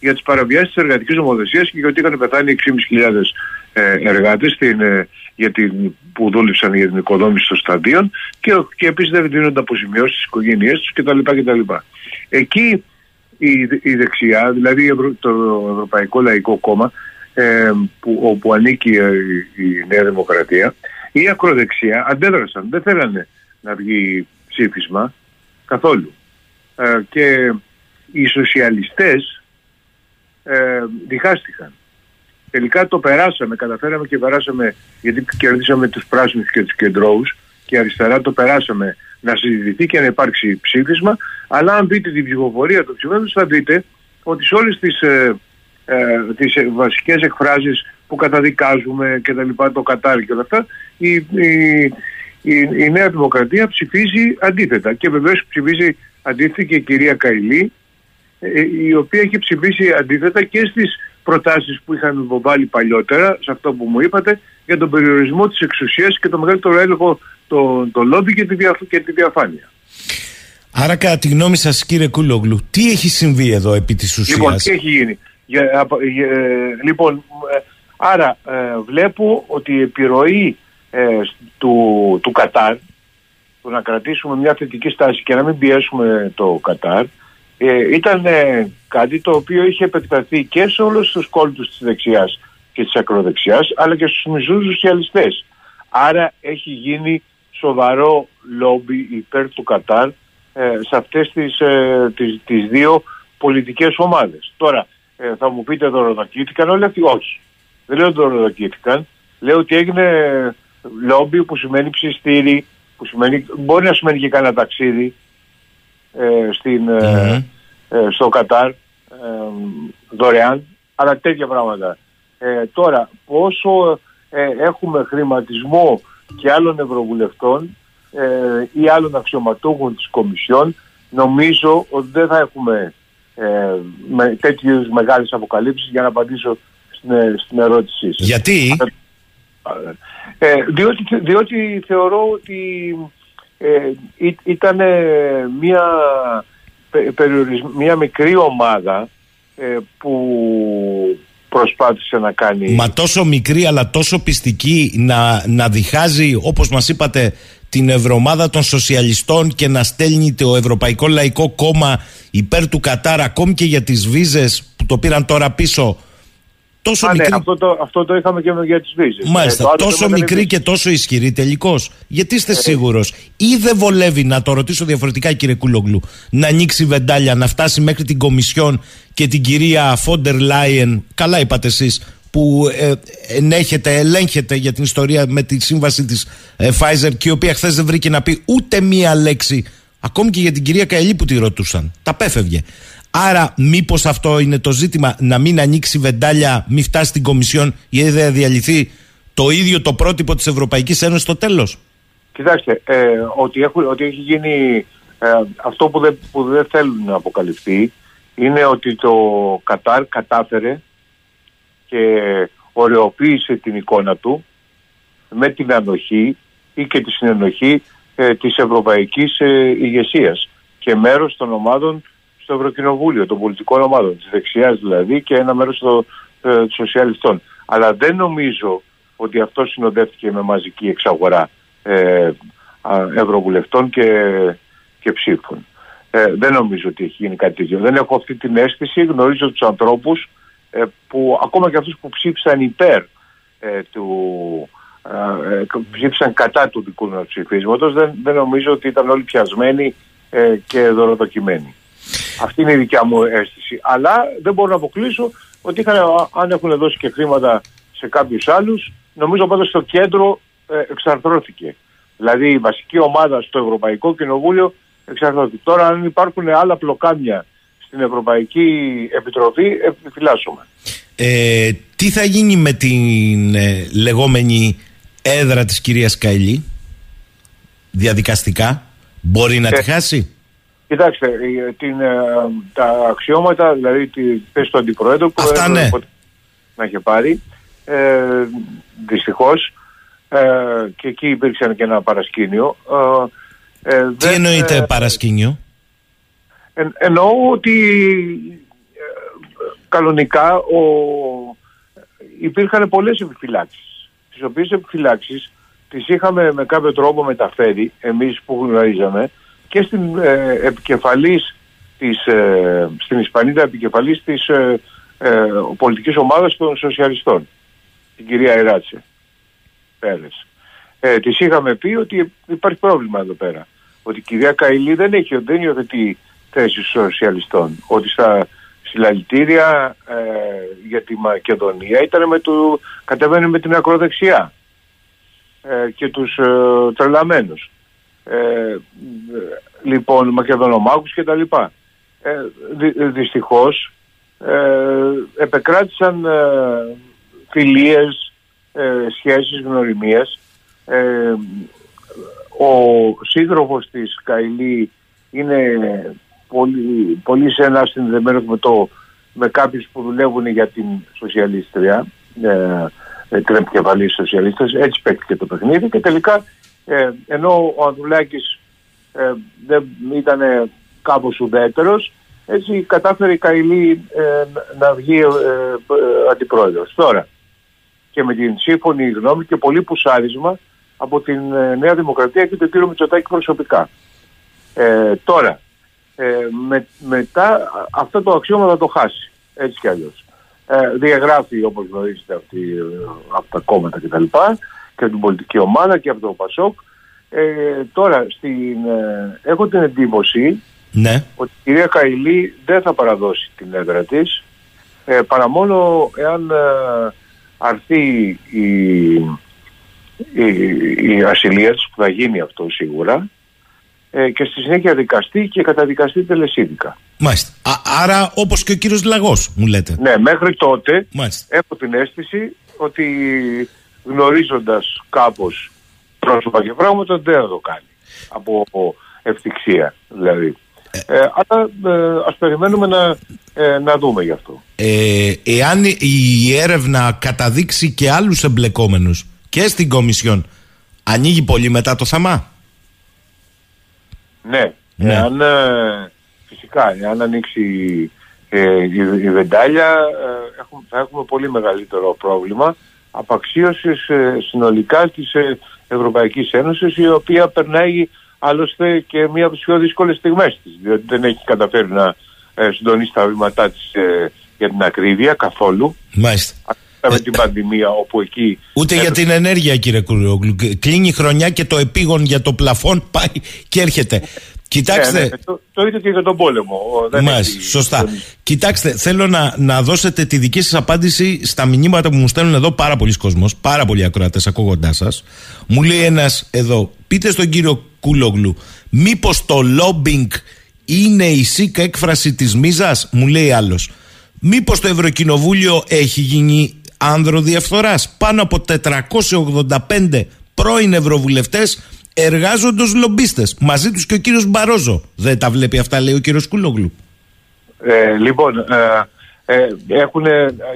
για τις παραβιάσεις της εργατικής νομοθεσίας και γιατί είχαν πεθάνει 6.500 ε, εργάτες στην, ε, για την, που δούλεψαν για την οικοδόμηση των σταδίων και, και επίσης δεν δίνονται αποζημιώσεις στις οικογένειές τους κτλ. κτλ. Εκεί η, η δεξιά, δηλαδή η Ευρω- το Ευρωπαϊκό Λαϊκό Κόμμα, ε, που, όπου ανήκει ε, η Νέα Δημοκρατία, η ακροδεξιά αντέδρασαν. Δεν θέλανε να βγει ψήφισμα καθόλου. Ε, και οι σοσιαλιστές ε, διχάστηκαν. Τελικά το περάσαμε, καταφέραμε και περάσαμε, γιατί κερδίσαμε τους πράσινους και τους κεντρώους και αριστερά το περάσαμε να συζητηθεί και να υπάρξει ψήφισμα, αλλά αν δείτε την ψηφοφορία του ψηφίσματος θα δείτε ότι σε όλες τις, ε, ε, τις ε, βασικές εκφράσεις που καταδικάζουμε και τα λοιπά, το Κατάρ και όλα αυτά, η, η, η, η Νέα Δημοκρατία ψηφίζει αντίθετα. Και βεβαίως ψηφίζει αντίθετα και η κυρία Καηλή, ε, η οποία έχει ψηφίσει αντίθετα και στις προτάσεις που είχαμε υποβάλει παλιότερα, σε αυτό που μου είπατε, για τον περιορισμό της εξουσίας και το μεγαλύτερο έλεγχο το, το λόμπι και τη, διαφ- και τη διαφάνεια. Άρα, κατά τη γνώμη σας, κύριε Κούλογλου, τι έχει συμβεί εδώ επί της ουσίας; Λοιπόν, τι έχει γίνει; Για, απο- για- ε, λοιπόν, ε, άρα ε, βλέπω ότι η επιρροή ε, σ- του, του Κατάρ, του να κρατήσουμε μια θετική στάση και να μην πιέσουμε το Κατάρ, ε, ήταν ε, κάτι το οποίο είχε επεκταθεί και σε όλους τους κόλπους της δεξιάς και της ακροδεξιάς, αλλά και στους μισούς σοσιαλιστές. Άρα έχει γίνει σοβαρό λόμπι υπέρ του Κατάρ ε, σε αυτές τις, ε, τις, τις δύο πολιτικές ομάδες. Τώρα, ε, θα μου πείτε δωροδοκήθηκαν όλοι αυτοί; Όχι. Δεν λέω δωροδοκήθηκαν. Λέω ότι έγινε λόμπι που σημαίνει ψηστήρι, που σημαίνει, μπορεί να σημαίνει και κανένα ταξίδι ε, στην, ε, ε, στο Κατάρ ε, δωρεάν, αλλά τέτοια πράγματα. Ε, τώρα, πόσο ε, έχουμε χρηματισμό και άλλων ευρωβουλευτών ε, ή άλλων αξιωματούχων της Κομισιόν, νομίζω ότι δεν θα έχουμε ε, με τέτοιες μεγάλες αποκαλύψεις για να απαντήσω στην, ε, στην ερώτησή σας. Γιατί, Ε, διότι, διότι θεωρώ ότι ε, ή- ήταν ε, μια, πε- περιορισμ- μια μικρή ομάδα ε, που προσπάθησε να κάνει... μα τόσο μικρή αλλά τόσο πιστική να, να διχάζει, όπως μας είπατε, την Ευρωομάδα των Σοσιαλιστών και να στέλνει το Ευρωπαϊκό Λαϊκό Κόμμα υπέρ του Κατάρ, ακόμη και για τις βίζες που το πήραν τώρα πίσω. Τόσο Α, ναι, μικρή αυτό, το, αυτό το είχαμε και για τις βίζες. Μάλιστα. Ε, το άλλο τόσο θέμα ήταν μικρή οι και τόσο ισχυρή τελικώς. Γιατί είστε σίγουρος, ή δεν βολεύει, να το ρωτήσω διαφορετικά, κύριε Κούλογλου, να ανοίξει βεντάλια, να φτάσει μέχρι την Κομισιόν και την κυρία Φόντερ Λάιεν, καλά είπατε εσείς, που ε, ενέχεται, ελέγχεται για την ιστορία με τη σύμβαση της ε, Pfizer και η οποία χθες δεν βρήκε να πει ούτε μία λέξη, ακόμη και για την κυρία Καηλή που τη ρωτούσαν. Τα πέφευγε. Άρα, μήπως αυτό είναι το ζήτημα, να μην ανοίξει βεντάλια, μην φτάσει στην Κομισιόν ή δεν διαλυθεί το ίδιο το πρότυπο της Ευρωπαϊκής Ένωσης στο τέλος; Κοιτάξτε, ε, ότι, έχουν, ότι έχει γίνει ε, αυτό που δεν, που δεν θέλουν να αποκαλυφθεί είναι ότι το Κατάρ κατάφερε και ωρεοποίησε την εικόνα του με την ανοχή ή και τη συνενοχή ε, της ευρωπαϊκής ε, ηγεσίας και μέρος των ομάδων στο Ευρωκοινοβούλιο, των πολιτικών ομάδων, της δεξιάς δηλαδή και ένα μέρος των ε, των σοσιαλιστών. Αλλά δεν νομίζω ότι αυτό συνοδεύτηκε με μαζική εξαγορά ε, α, ευρωβουλευτών και, και ψήφων. Ε, δεν νομίζω ότι έχει γίνει κάτι τέτοιο. Δεν έχω αυτή την αίσθηση. Γνωρίζω τους ανθρώπους ε, που ακόμα και αυτούς που ψήφισαν υπέρ ε, του ε, ε, ψήφισαν κατά του δικού μας ψηφίσματος δεν, δεν νομίζω ότι ήταν όλοι πιασμένοι ε, και δωροδοκημένοι. Αυτή είναι η δικιά μου αίσθηση. Αλλά δεν μπορώ να αποκλείσω ότι είχαν, α- αν έχουν δώσει και χρήματα σε κάποιους άλλους, νομίζω πάντως στο κέντρο ε, εξαρθρώθηκε. Δηλαδή η βασική ομάδα στο Ευρωπαϊκό Κοινοβούλιο εξαρθρώθηκε. Τώρα αν υπάρχουν άλλα πλοκάμια στην Ευρωπαϊκή Επιτροπή, επιφυλάσσομαι. Ε, τι θα γίνει με την ε, λεγόμενη έδρα της κυρίας Καηλή; Διαδικαστικά μπορεί να Ε, τη χάσει; Κοιτάξτε, ε, την, ε, τα αξιώματα, δηλαδή τη θέση του Αντιπροέδρου που Αυτά δεν ναι. έπρεπε να είχε πάρει, ε, δυστυχώς, ε, και εκεί υπήρξε και ένα παρασκήνιο. Ε, ε, Τι εννοείται παρασκήνιο; Εν, εννοώ ότι κανονικά ο, υπήρχαν πολλές επιφυλάξεις τις οποίες επιφυλάξεις τις είχαμε με κάποιο τρόπο μεταφέρει εμείς που γνωρίζαμε και στην ε, επικεφαλής της, ε, στην Ισπανίδα επικεφαλής της ε, ε, πολιτικής ομάδας των σοσιαλιστών την κυρία Εράτσε Πέρες. Ε, της είχαμε πει ότι υπάρχει πρόβλημα εδώ πέρα. Ότι η κυρία Καηλή δεν έχει, δεν υιοθετεί θέση σοσιαλιστών. Ότι στα συλλαλητήρια ε, για τη Μακεδονία ήταν με το, κατεβαίνει με την ακροδεξιά ε, και τους ε, τρελαμένους. Ε, λοιπόν, Μακεδονομάκους και τα λοιπά. Ε, δυ, δυστυχώς ε, επεκράτησαν ε, φιλίες, ε, σχέσεις, γνωριμίες. Ε, ο σύντροφος της Καηλή είναι πολύ, πολύ σένα συνδεμένος με, το, με κάποιους που δουλεύουν για την σοσιαλίστρια, ε, την επικεφαλής σοσιαλίστας, έτσι παίχτηκε το παιχνίδι και τελικά ε, ενώ ο Ανδρουλάκης ε, δεν ήταν κάπως ουδέτερος, έτσι κατάφερε η Καηλή ε, να βγει ε, αντιπρόεδρος. Τώρα και με την σύμφωνη γνώμη και πολύ πουσάρισμα από την Νέα Δημοκρατία και τον κύριο Μητσοτάκη προσωπικά. τώρα, με, μετά αυτό το αξίωμα θα το χάσει, έτσι κι αλλιώς. διαγράφει όπως γνωρίζετε αυτή, από τα κόμματα κτλ και από την πολιτική ομάδα και από το ΠΑΣΟΚ. Ε, τώρα στην, ε, έχω την εντύπωση ναι. ότι η κυρία Καηλή δεν θα παραδώσει την έδρα της ε, παρά μόνο εάν ε, αρθεί η, η, η ασυλία της που θα γίνει αυτό σίγουρα ε, και στη συνέχεια δικαστεί και καταδικαστεί τελεσίδικα. Μάλιστα. άρα όπως και ο κύριος Λαγός μου λέτε. Ναι, μέχρι τότε έχω την αίσθηση ότι γνωρίζοντας κάπως πρόσωπα και πράγματα δεν θα το κάνει από ευτυχία δηλαδή. Ε, αλλά ε, ας περιμένουμε να, ε, να δούμε γι' αυτό. Ε, εάν η έρευνα καταδείξει και άλλους εμπλεκόμενους και στην Κομισιόν ανοίγει πολύ μετά το θαμά; Ναι, ναι. Εάν, ε, φυσικά εάν ανοίξει ε, η, η βεντάλια έχουμε, θα έχουμε πολύ μεγαλύτερο πρόβλημα απαξίωσης ε, συνολικά της ε, Ευρωπαϊκής Ένωσης η οποία περνάει άλλωστε και μία από τις πιο δύσκολες στιγμές της διότι δεν έχει καταφέρει να ε, συντονίσει τα βήματά της για την ακρίβεια καθόλου. Μάλιστα. Με την πανδημία όπου εκεί... Ούτε για την ενέργεια κύριε Κουρόγλου. Κλείνει η χρονιά και το επίγον για το πλαφόν πάει και έρχεται. Κοιτάξτε. Ναι, ναι, το, το ίδιο και για τον πόλεμο. Μάλιστα, σωστά. Κοιτάξτε, θέλω να, να δώσετε τη δική σας απάντηση στα μηνύματα που μου στέλνουν εδώ πάρα πολλοί κόσμος, πάρα πολλοί ακροατές ακούγοντάς σας. Μου λέει ένας εδώ, πείτε στον κύριο Κούλογλου, μήπως το lobbying είναι η σίκα έκφραση της μίζας, μου λέει άλλος. Μήπως το Ευρωκοινοβούλιο έχει γίνει άνδρο διαφθοράς; Πάνω από 485 πρώην ευρωβουλευτές εργάζονται ως λομπίστες. Μαζί τους και ο κύριος Μπαρόζο. Δεν τα βλέπει αυτά λέει ο κύριος Κούλογλου. Ε, λοιπόν, ε, ε, έχουν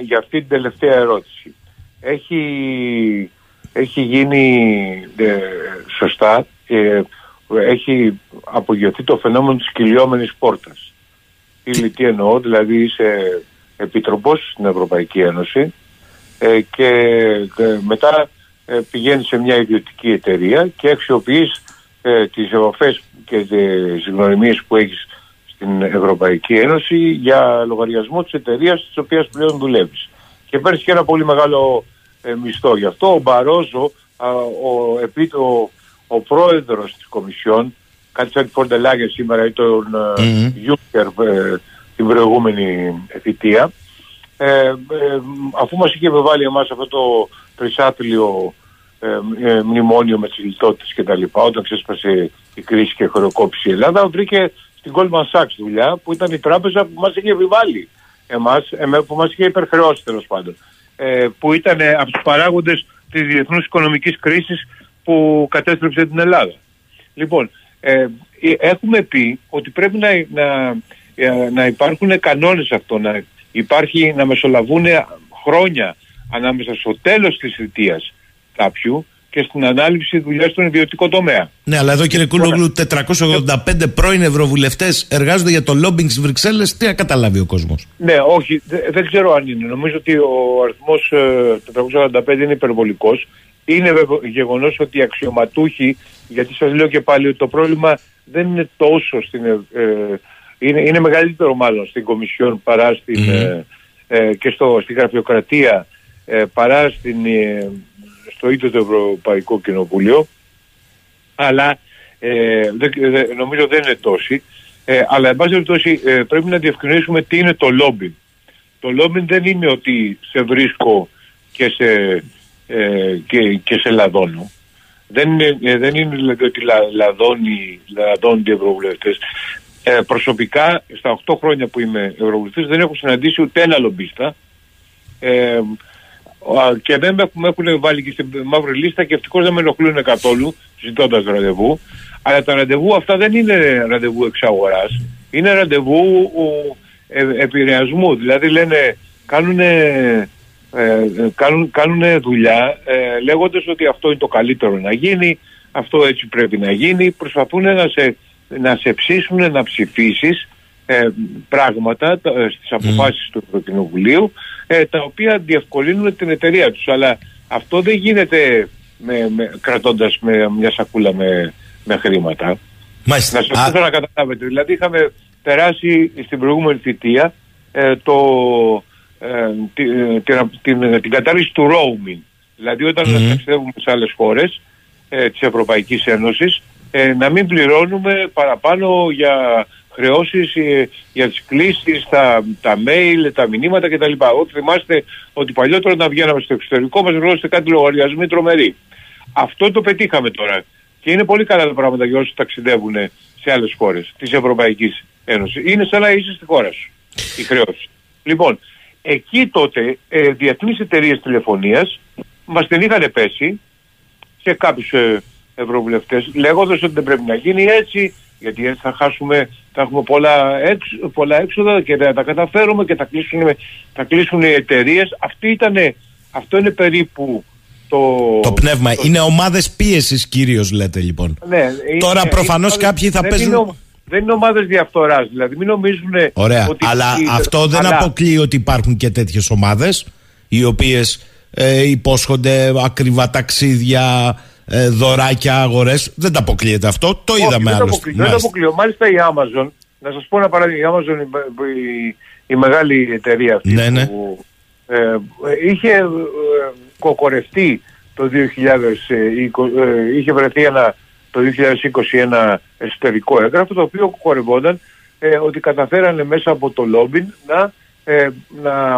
για αυτή την τελευταία ερώτηση. Έχει, έχει γίνει ε, σωστά, ε, έχει απογειωθεί το φαινόμενο της κυλιόμενης πόρτας. Τι, τι εννοώ, δηλαδή είσαι επιτροπός στην Ευρωπαϊκή Ένωση και μετά ε, πηγαίνεις σε μια ιδιωτική εταιρεία και αξιοποιείς ε, τις επαφές και τις γνωριμίες που έχεις στην Ευρωπαϊκή Ένωση για λογαριασμό της εταιρείας της οποίας πλέον δουλεύεις. Και παίρνεις και ένα πολύ μεγάλο ε, μισθό. Γι' αυτό ο Μπαρόζο, ο, επί, ο, ο πρόεδρος της Κομισιόν, κάτι σαν τη Φορντελάγια σήμερα ή τον Γιούκερ ε, την προηγούμενη θητεία, ε, αφού μας είχε επιβάλει εμάς αυτό το τρισάθλιο ε, ε, μνημόνιο με τις λιτότητες και τα λοιπά όταν ξέσπασε η κρίση και χωροκόπησε η Ελλάδα βρήκε στην Goldman Sachs δουλειά που ήταν η τράπεζα που μας είχε επιβάλει εμάς, που μας είχε υπερχρεώσει τέλος πάντων ε, που ήταν από τους παράγοντες της διεθνούς οικονομικής κρίσης που κατέστρεψε την Ελλάδα. Λοιπόν, ε, έχουμε πει ότι πρέπει να, να, να υπάρχουν κανόνες αυτό, να υπάρχει, να μεσολαβούν χρόνια ανάμεσα στο τέλος της θητείας κάποιου και στην ανάληψη δουλειάς στον ιδιωτικό τομέα. Ναι, αλλά εδώ κύριε Κούλογλου, 485 πρώην ευρωβουλευτές εργάζονται για το lobbying στις Βρυξέλλες. Τι να καταλάβει ο κόσμος; Ναι, όχι, δε- δεν ξέρω αν είναι. Νομίζω ότι ο αριθμός 485 είναι υπερβολικός. Είναι γεγονός ότι οι αξιωματούχοι, γιατί σας λέω και πάλι ότι το πρόβλημα δεν είναι τόσο στην. ε, ε, είναι, είναι μεγαλύτερο μάλλον στην Κομισιόν παρά στην, ε, ε, και στο, στη γραφειοκρατία ε, παρά στην, ε, στο ίδιο το Ευρωπαϊκό Κοινοβούλιο αλλά ε, δεν- δεν- νομίζω δεν είναι τόσοι. Ε, αλλά εν πάση περιπτώσει ε, πρέπει να διευκρινίσουμε τι είναι το lobbying. Το lobbying δεν είναι ότι σε βρίσκω και σε, ε, και, και σε λαδώνω. Δεν είναι, ε, δεν είναι δηλαδή ότι λα, λαδώνει, λαδώνονται οι ευρωβουλευτές. Ε, προσωπικά στα 8 χρόνια που είμαι ευρωβουλευτής δεν έχω συναντήσει ούτε ένα λομπίστα ε, α, και δεν με, έχουν- με έχουν βάλει και στην μαύρη λίστα και ευτυχώς δεν με ενοχλούν καθόλου ζητώντας ραντεβού. Αλλά τα ραντεβού αυτά δεν είναι ραντεβού εξαγοράς. Είναι ραντεβού ο, ε, επηρεασμού. Δηλαδή λένε, κάνουν, ε, κάνουν, κάνουνε δουλειά ε, λέγοντας ότι αυτό είναι το καλύτερο να γίνει, αυτό έτσι πρέπει να γίνει. Προσπαθούν να σε, να σε ψήσουν να ψηφίσεις ε, πράγματα τα- ε, στις αποφάσεις του Ευρωκοινοβουλίου ε, τα οποία διευκολύνουν την εταιρεία τους. Αλλά αυτό δεν γίνεται με, με, κρατώντας με μια σακούλα με, με χρήματα. Μάλιστα. Να σας Α, πω να καταλάβετε. Δηλαδή είχαμε περάσει στην προηγούμενη θητεία ε, το, ε, τη- ε, την, την, την κατάρριση του roaming. Δηλαδή όταν Μμμ. ταξιδεύουμε σε άλλες χώρες ε, της Ευρωπαϊκής Ένωσης ε, να μην πληρώνουμε παραπάνω για χρεώσεις ε, για τις κλήσεις, τα, τα mail, τα μηνύματα κτλ. Ό,τι θυμάστε ότι παλιότερα όταν βγαίναμε στο εξωτερικό μας πληρώσετε κάτι λογαριασμοί τρομεροί. Αυτό το πετύχαμε τώρα. Και είναι πολύ καλά τα πράγματα για όσους ταξιδεύουν σε άλλες χώρες της Ευρωπαϊκής Ένωσης. Είναι σαν να είσαι στη χώρα σου η χρεώση. Λοιπόν, εκεί τότε ε, διεθνείς εταιρείες τηλεφωνίας μας την είχαν πέσει σε κάποιους ε, ευρωβουλευτές λέγοντας ότι δεν πρέπει να γίνει έτσι γιατί έτσι θα χάσουμε, θα έχουμε πολλά, έξ, πολλά έξοδα και δεν θα τα καταφέρουμε και θα κλείσουν, θα κλείσουν οι εταιρείες. Αυτό είναι περίπου το... το πνεύμα. Είναι ομάδες πίεσης κυρίως, λέτε λοιπόν. Ναι, Τώρα είναι- προφανώς είναι- κάποιοι θα δεν παίζουν- Είναι, ο- δεν είναι ομάδες διαφθοράς, δηλαδή μην νομίζουν Ωραία. ότι... Αλλά ότι- αυτό δεν αλλά- αποκλείει ότι υπάρχουν και τέτοιες ομάδες οι οποίες ε, υπόσχονται ακριβά ταξίδια, ε, δωράκια, αγορές. Δεν τα αποκλείεται αυτό. Το Όχι, είδαμε δεν το άλλωστε. αποκλείω, Δεν το Μάλιστα. αποκλείω. Μάλιστα η Amazon, να σας πω ένα παράδειγμα, η Amazon, η, η, η μεγάλη εταιρεία αυτή Ναι, ναι. που ε, είχε ε, κοκορευτεί το 2020, ε, είχε βρεθεί ένα, το 2020 ένα εσωτερικό έγγραφο το οποίο κοκορευόταν ε, ότι καταφέρανε μέσα από το λόμπιν να, ε, να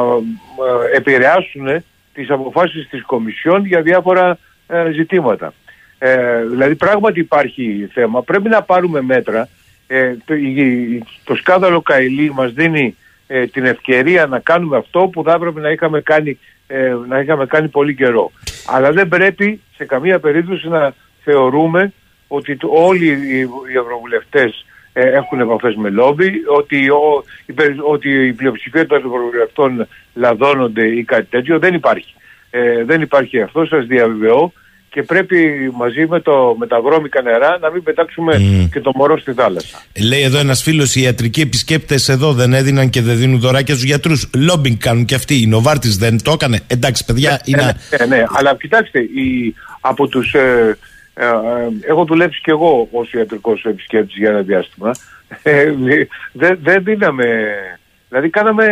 ε, επηρεάσουν τις αποφάσεις της Κομισιόν για διάφορα ε, ζητήματα. Ε, δηλαδή πράγματι υπάρχει θέμα. Πρέπει να πάρουμε μέτρα. Ε, το, η- το σκάνδαλο Καηλή μας δίνει ε, την ευκαιρία να κάνουμε αυτό που θα έπρεπε να είχαμε κάνει, ε, να είχαμε κάνει πολύ καιρό. Αλλά δεν πρέπει σε καμία περίπτωση να θεωρούμε ότι το- όλοι οι, οι ευρωβουλευτές ε, έχουν επαφές με λόμπι, ότι, ο, η, περι- ότι η πλειοψηφία των ευρωβουλευτών λαδώνονται ή κάτι τέτοιο. Δεν υπάρχει. Ε, δεν υπάρχει αυτό, σας διαβεβαιώ και πρέπει μαζί με, το, με τα βρώμικα νερά να μην πετάξουμε Μμ. και το μωρό στη θάλασσα. Λέει εδώ ένας φίλος: Οι ιατρικοί επισκέπτες εδώ δεν έδιναν και δεν δίνουν δωράκια στους γιατρούς. Λόμπινγκ κάνουν και αυτοί. Η Νοβάρτης δεν το έκανε. Εντάξει, παιδιά, είναι. Ναι, ναι, αλλά κοιτάξτε, η, από τους, ε, ε, ε, έχω δουλέψει και εγώ ως ιατρικός επισκέπτης για ένα διάστημα. Ε, δεν δεν δίναμε, δηλαδή κάναμε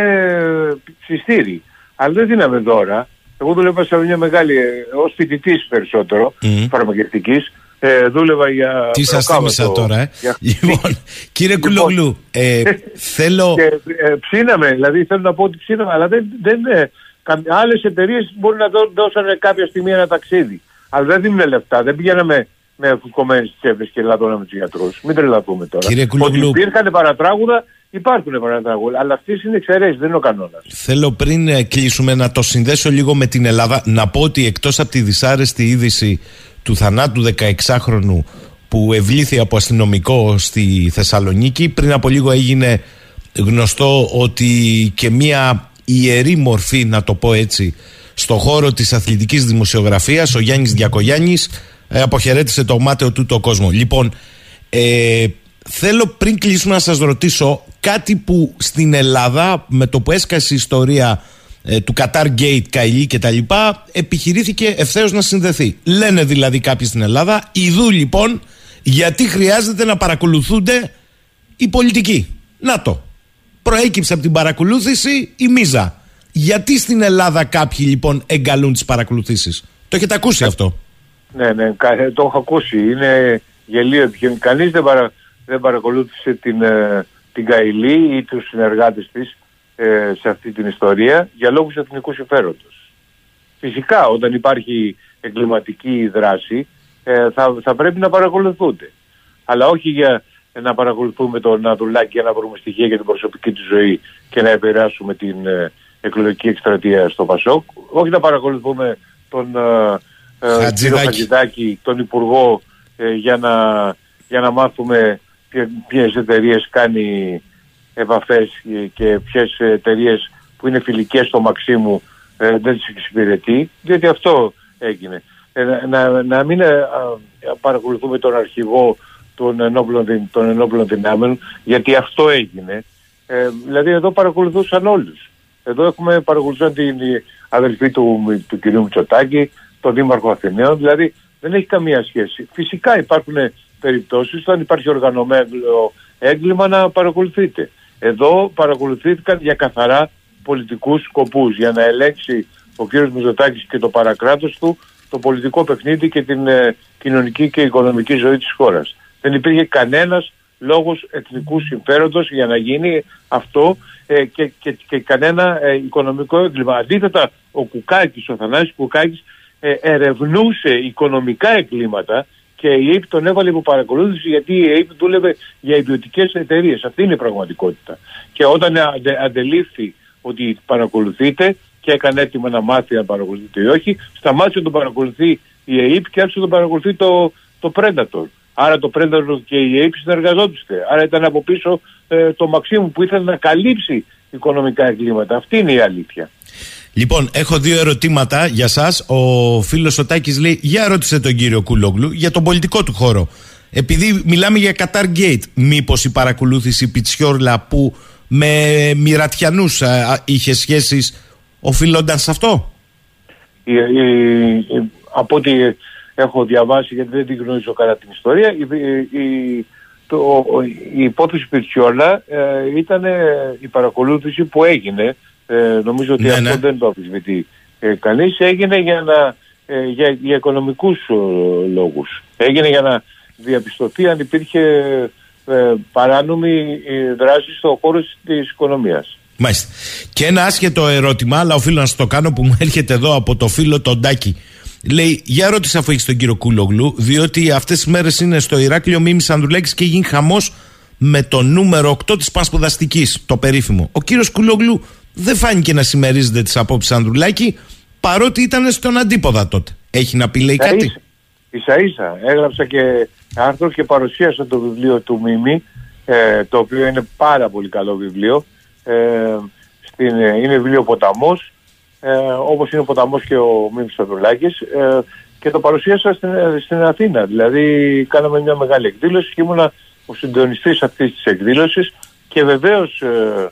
συστήρι, αλλά δεν δίναμε δώρα. Εγώ δούλευα σε μια μεγάλη, ε, ως φοιτητής περισσότερο, Μμμ. φαρμακευτικής. Ε, δούλευα για... Τι σας προκάβατο, θύμισα τώρα, ε; για- Λοιπόν, κύριε Λοιπόν. Κουλογλού, ε, θέλω. και ε, ψήναμε, δηλαδή θέλω να πω ότι ψήναμε, αλλά δεν, δεν ε, κα- άλλες εταιρείες μπορεί να δω, δώσανε κάποια στιγμή ένα ταξίδι. Αλλά δεν δίνουν λεφτά, δεν πηγαίναμε με φουσκωμένες τσέπες και λαδώναμε τους γιατρούς. Μην τρελαθούμε τώρα. Κύριε Κουλογλού. Ότι υπήρχαν παρατράγουδα, υπάρχουν παρατράγουδα, αλλά αυτές είναι εξαιρέσεις, δεν είναι ο κανόνας. Θέλω πριν ε, κλείσουμε να το συνδέσω λίγο με την Ελλάδα να πω ότι εκτός από τη δυσάρεστη είδηση του θανάτου 16χρονου που ευλήθη από αστυνομικό στη Θεσσαλονίκη πριν από λίγο έγινε γνωστό ότι και μία ιερή μορφή να το πω έτσι στο χώρο της αθλητικής δημοσιογραφίας, ο Γιάννης Διακογιάννης, ε, αποχαιρέτησε το μάταιο του το κόσμο. Λοιπόν, ε, θέλω πριν κλείσουμε να σας ρωτήσω κάτι που στην Ελλάδα με το που έσκασε η ιστορία ε, του Qatar Gate, Καηλή και τα λοιπά επιχειρήθηκε ευθέως να συνδεθεί. Λένε δηλαδή κάποιοι στην Ελλάδα, ειδού λοιπόν γιατί χρειάζεται να παρακολουθούνται οι πολιτικοί. Να το. Προέκυψε από την παρακολούθηση η μίζα. Γιατί στην Ελλάδα κάποιοι λοιπόν εγκαλούν τις παρακολουθήσεις; Το έχετε ακούσει αυτό; Ναι, ναι, το έχω ακούσει. Είναι γελίο επιχείρημα. Κανείς δεν, παρα, δεν παρακολούθησε την, ε, την Καηλή ή τους συνεργάτες της ε, σε αυτή την ιστορία για λόγους εθνικού συμφέροντος. Φυσικά όταν υπάρχει εγκληματική δράση ε, θα, θα πρέπει να παρακολουθούνται. Αλλά όχι για να παρακολουθούμε τον Αδουλάκη για να βρούμε στοιχεία για την προσωπική του ζωή και να επηρεάσουμε την ε, εκλογική εκστρατεία στο Πασόκ. Όχι να παρακολουθούμε τον ε, ε κύριο Χατζηδάκη, τον Υπουργό για, να, για να μάθουμε ποιες εταιρείες κάνει επαφές και ποιες εταιρείες που είναι φιλικές στο Μαξίμου ε, δεν τις εξυπηρετεί, διότι αυτό έγινε. Ε, να, να μην ε, παρακολουθούμε τον αρχηγό των ενόπλων, των ενόπλων δυνάμεων, γιατί αυτό έγινε. Ε, δηλαδή εδώ παρακολουθούσαν όλους. Εδώ έχουμε παρακολουθούσαν την αδελφή του, του κυρίου Μητσοτάκη, τον Δήμαρχο Αθηναίων, δηλαδή δεν έχει καμία σχέση. Φυσικά υπάρχουν περιπτώσεις όταν υπάρχει οργανωμένο έγκλημα να παρακολουθείτε. Εδώ παρακολουθήθηκαν για καθαρά πολιτικούς σκοπούς, για να ελέγξει ο κύριος Μητσοτάκης και το παρακράτος του το πολιτικό παιχνίδι και την ε, κοινωνική και οικονομική ζωή της χώρας. Δεν υπήρχε κανένας λόγος εθνικού συμφέροντος για να γίνει αυτό ε, και, και, και, κανένα ε, οικονομικό έγκλημα. Αντίθετα, ο Κουκάκης, ο Θανάσης Κουκάκης ερευνούσε οικονομικά εγκλήματα και η ΑΕΠ τον έβαλε υπό παρακολούθηση γιατί η ΑΕΠ δούλευε για ιδιωτικές εταιρείες. Αυτή είναι η πραγματικότητα. Και όταν αντε, αντελήφθη ότι παρακολουθείτε και έκανε έτοιμο να μάθει αν παρακολουθείτε ή όχι, σταμάτησε να τον παρακολουθεί η ΑΕΠ και άρχισε να τον παρακολουθεί το, το Predator. Άρα το Predator και η ΑΕΠ συνεργαζόντουσαν. Άρα ήταν από πίσω ε, το Μαξίμου που ήθελε να καλύψει οικονομικά εγκλήματα. Αυτή είναι η αλήθεια. Λοιπόν, έχω δύο ερωτήματα για σας. Ο φίλος ο Τάκης λέει, για ρώτησε τον κύριο Κούλογλου για τον πολιτικό του χώρο. Επειδή μιλάμε για Qatar Gate, μήπως η παρακολούθηση Πιτσιόρλα που με μοιρατιανούς είχε σχέσεις οφείλονταν σε αυτό; Η, η, από ό,τι έχω διαβάσει, γιατί δεν την γνωρίζω καλά την ιστορία, η, το, η υπόθεση Πιτσιόρλα ε, ήταν η παρακολούθηση που έγινε ε, νομίζω ότι ναι, αυτό ναι. δεν το αφισβητεί ε, κανείς. Έγινε για, να, ε, για, για οικονομικούς ε, λόγους. Έγινε για να διαπιστωθεί αν υπήρχε ε, παράνομη δράση στο χώρο της οικονομίας. Μάλιστα. Και ένα άσχετο ερώτημα, αλλά οφείλω να σας το κάνω που μου έρχεται εδώ από το φίλο τον Τάκη. Λέει, για ρώτησε αφού έχεις τον κύριο Κούλογλου, διότι αυτές τις μέρες είναι στο Ηράκλειο Μίμης Ανδρουλέκης και γίνει χαμός με το νούμερο 8 της Πασπουδαστική, το περίφημο. Ο κύριος Κούλογλου δεν φάνηκε να συμμερίζεται τις απόψεις Ανδρουλάκη, παρότι ήταν στον αντίποδα τότε. Έχει να πει, λέει κάτι; Ίσα ίσα. Έγραψα και άρθρος και παρουσίασα το βιβλίο του Μίμη, ε, το οποίο είναι πάρα πολύ καλό βιβλίο. Ε, στην, ε, είναι βιβλίο ποταμός, ε, όπως είναι ο ποταμός και ο Μίμης Ανδρουλάκης, ε, και το παρουσίασα στην, ε, στην Αθήνα. Δηλαδή κάναμε μια μεγάλη εκδήλωση και ήμουνα ο συντονιστής αυτής της εκδήλωσης και βεβαίως ε,